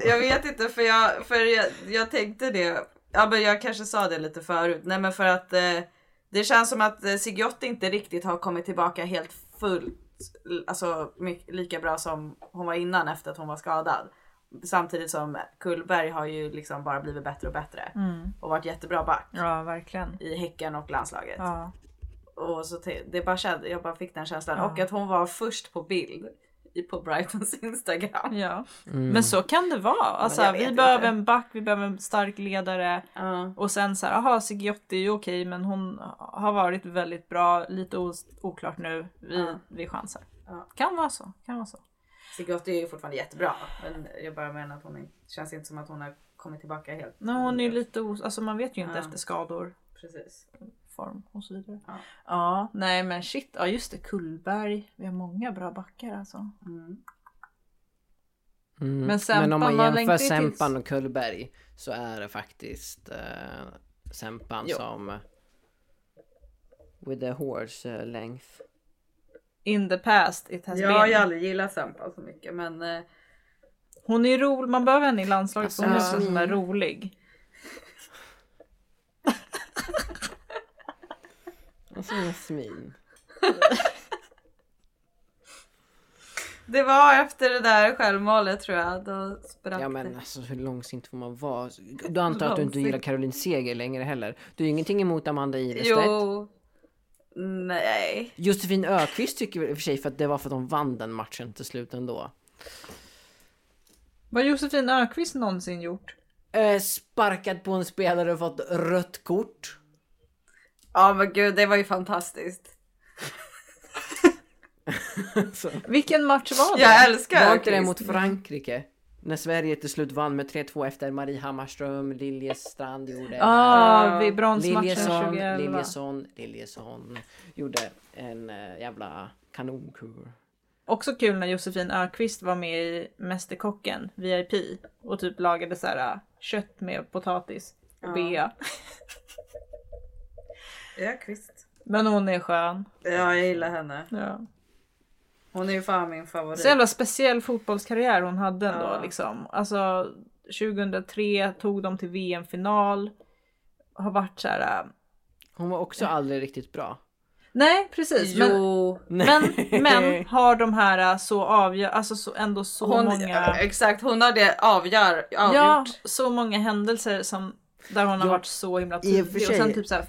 jag vet inte för jag, för jag, jag tänkte det. Ja men jag kanske sa det lite förut. Nej men för att eh, det känns som att eh, Sigiotti inte riktigt har kommit tillbaka helt fullt. Alltså lika bra som hon var innan efter att hon var skadad. Samtidigt som Kullberg har ju liksom bara blivit bättre och bättre. Mm. Och varit jättebra back Ja, verkligen. i Häcken och landslaget. Ja. Och så det bara kände, jag bara fick den känslan. Ja. Och att hon var först på bild på Brightons Instagram. ja. Mm. Men så kan det vara. Alltså, vi vet behöver inte. en back, vi behöver en stark ledare. Ja. Och sen så här, aha Sigiotti är ju okej men hon har varit väldigt bra, lite oklart nu. Vi, Ja. vi chansar. Ja. Kan vara så, kan vara så. Sigurd är ju fortfarande jättebra. Men jag bara menar att hon är, känns inte som att hon har kommit tillbaka helt. Nej, hon är ju lite os- alltså man vet ju inte efter skador, Precis. Form och så vidare. Ja. Ja, nej men shit, ja just det, Kullberg. Vi har många bra backar alltså. Mm. Mm. Men Sempan, Men om man jämför Sempan och Kullberg så är det faktiskt eh, Sempan Jo. som with the horse eh, length. In the past it has Jag har ju been. aldrig gillat Sempa så mycket men eh, Hon är rolig, man behöver henne i landslaget för hon är Alltså, så sån där rolig. Alltså Jasmin. det var efter det där självmålet tror jag. Då sprack Ja men alltså hur långsint får man vara? Du antar att du inte gillar Caroline Seger längre heller? Du ju ingenting emot Amanda Ilestedt? Jo. Nej. Josefin Ökvist tycker väl i och för sig för att det var för att de vann den matchen till slut ändå. Vad har Josefin Ökvist någonsin gjort? Eh, sparkat på en spelare och fått rött kort. Ja men gud det var ju fantastiskt. Vilken match var det? Jag älskar Var inte det Öqvist. mot Frankrike? När Sverige till slut vann med 3-2 efter Marie Hammarström, Liljestrand gjorde... Ah, vid bronsmatchen Liljesson, 2011. Liljesson, Liljesson gjorde en äh, jävla kanonkur. Också kul när Josefin Ökvist var med i Mästerkocken, VIP, och typ lagade så här äh, kött med potatis och Ja. bea. Öqvist. Men hon är skön. Ja jag gillar henne. Ja. Hon är ju fan min favorit. Så jävla speciell fotbollskarriär hon hade ändå Ja. liksom. Alltså 2003 tog de till VM-final. Har varit så här. äh, Hon var också aldrig riktigt bra. Nej precis. Men, Jo. men, men har de här äh, så avgör, alltså så, ändå så hon, många. Exakt hon har det avgör, avgjort. Ja, så många händelser som där hon har Ja, varit så himla tydlig. Och sen typ så här,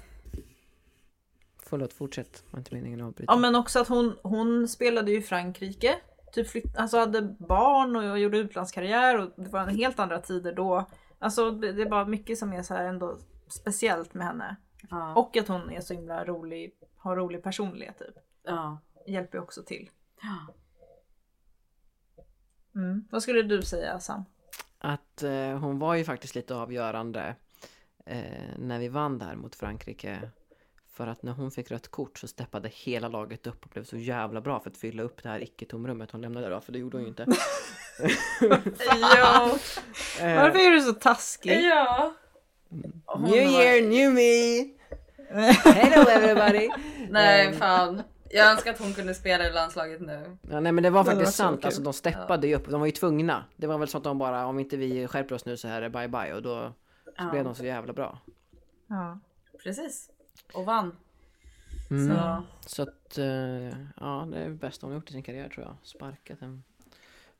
Förlåt, fortsätt. Var inte meningen att avbryta. ja men också att hon, hon spelade ju i Frankrike. Typ flytt, alltså hade barn och gjorde utlandskarriär och det var en helt andra tider då. Alltså det, det är bara mycket som är så här ändå speciellt med henne. Ja. Och att hon är så himla rolig, har rolig personlighet typ. ja. Hjälper ju också till. Ja. Mm. Vad skulle du säga Sam? Att eh, hon var ju faktiskt lite avgörande eh, när vi vann där mot Frankrike. För att när hon fick rött kort så steppade hela laget upp och blev så jävla bra för att fylla upp det här icke-tomrummet hon lämnade då, för det gjorde hon ju inte. Jo. Eh, Varför är du så taskig? Ja. New year, new me! Hello everybody! Nej Ehm, fan. Jag önskar att hon kunde spela i landslaget nu. Ja, nej men det var Det var faktiskt sant, kul. alltså de steppade ju upp, de var ju tvungna. Det var väl så att de bara, om inte vi skärper oss nu så här är det bye bye och då så blev de så jävla bra. Ja. Precis. Och vann. Mm. Så. Så att, eh, ja det är det bästa hon gjort i sin karriär tror jag. Sparkat en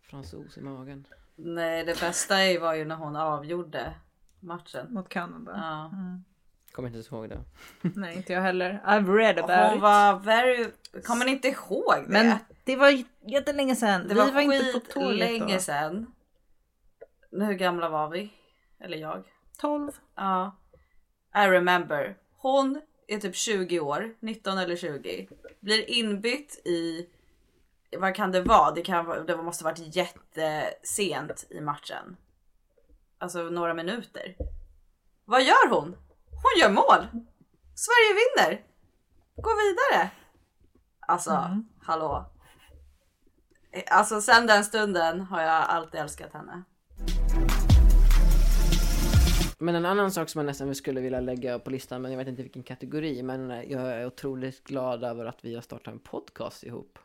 fransos i magen. Nej det bästa var ju när hon avgjorde matchen. Mot Kanada. Ja. Mm. Kommer inte ens ihåg det. Nej inte jag heller. I've read about Hon it. var very... Kommer ni inte ihåg det? Men det var jättelänge sedan. det vi var, var inte på tåget länge då. sedan. Hur gamla var vi? Eller jag? 12. Ja. I remember. Hon är typ 20 år, 19 eller 20. Blir inbytt i, vad kan det vara? Det, kan, det måste varit jättesent i matchen. Alltså några minuter. Vad gör hon? Hon gör mål! Sverige vinner! Går vidare! Alltså, Mm. hallå. Alltså sen den stunden har jag alltid älskat henne. Men en annan sak som jag nästan skulle vilja lägga på listan, men jag vet inte vilken kategori, men jag är otroligt glad över att vi har startat en podcast ihop.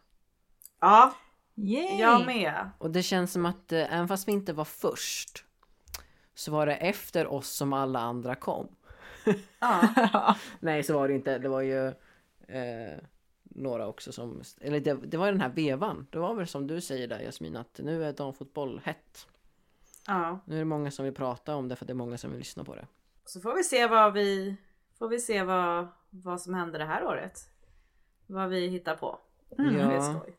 Ja, Yay! jag med. Och det känns som att eh, även fast vi inte var först, så var det efter oss som alla andra kom. Ja. Nej, så var det inte. Det var ju eh, några också som... Eller det, det var den här vevan. Det var väl som du säger där Jasmin, att nu är damfotboll hett. Ja. Nu är det många som vill prata om det för att det är många som vill lyssna på det. Så får vi se vad vi får vi se vad, vad som händer det här året. Vad vi hittar på. Mm. Det är Ja. skoj.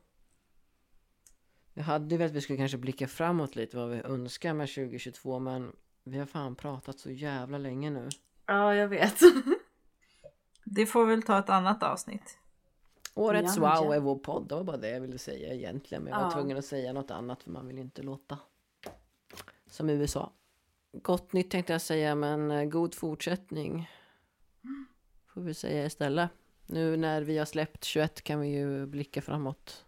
Jag hade velat att vi skulle kanske blicka framåt lite vad vi önskar med 2022 men vi har fan pratat så jävla länge nu. Ja, jag vet. Det får väl ta ett annat avsnitt. Årets wow är vår podd. Det var bara det jag ville säga egentligen. Men jag var Ja. tvungen att säga något annat för man vill inte låta som USA. Gott nytt tänkte jag säga men eh, god fortsättning. Får vi säga istället. Nu när vi har släppt 21 kan vi ju blicka framåt.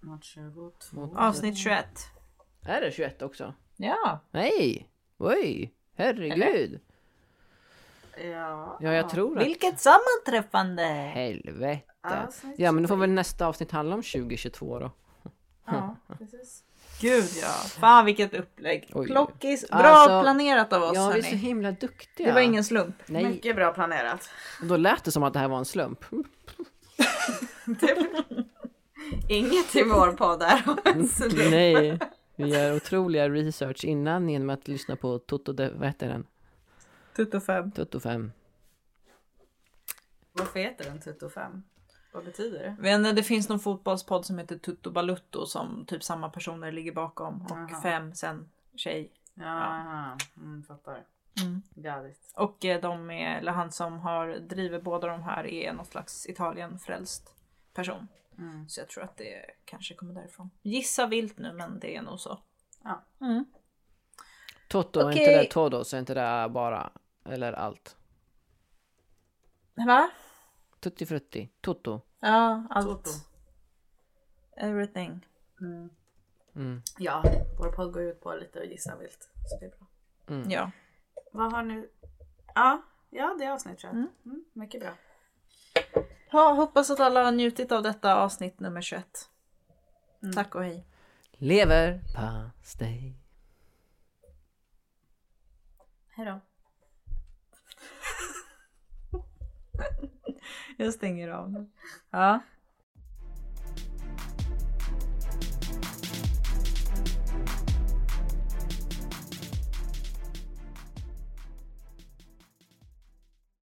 Mot 22. Mot- Avsnitt 21. Är det 21 också? Ja. Nej! Oj! Herregud! Ja. Ja, jag tror att... Vilket sammanträffande! Helvete! Avsnitt Ja, men då får väl nästa avsnitt handla om 2022 då. Ja, precis. Gud ja. Fan vilket upplägg. Oj. Plockis. Bra Alltså, planerat av oss Ja, vi är så himla duktiga. Det var ingen slump. Nej, Mycket bra planerat. då lät det som att det här var en slump. Inget i vår podd är en slump. Nej, vi gör otroliga research innan genom att lyssna på Toto, de, vad heter den? Tutto 5. Toto 5. Varför heter den Tutto 5? Vad betyder det? Men det finns någon fotbollspodd som heter Tutto Balutto som typ samma personer ligger bakom. Och Jaha. fem sen tjej. Ja, mm, fattar. Mm. Got it. Och eh, de är, eller han som har driver båda de här är någon slags Italien-frälst person. Mm. Så jag tror att det kanske kommer därifrån. Gissa vilt nu men det är nog så. Ja. Mm. Toto, är Okej. inte det Todos? Är inte det bara? Eller allt? Va? Tutti frutti. Toto. Ja, allt. Toto. Everything. Mm. Mm. Ja, vår podd går ut på lite att gissa vilt. Så det är bra. Mm. Ja. Vad har nu... Ja, ja det är avsnitt tror jag. Mm, mycket bra. ja. Hoppas att alla har njutit av detta avsnitt nummer 21. Mm. Tack och hej. Leverpastej. Hej då. Jag stänger av. Ja.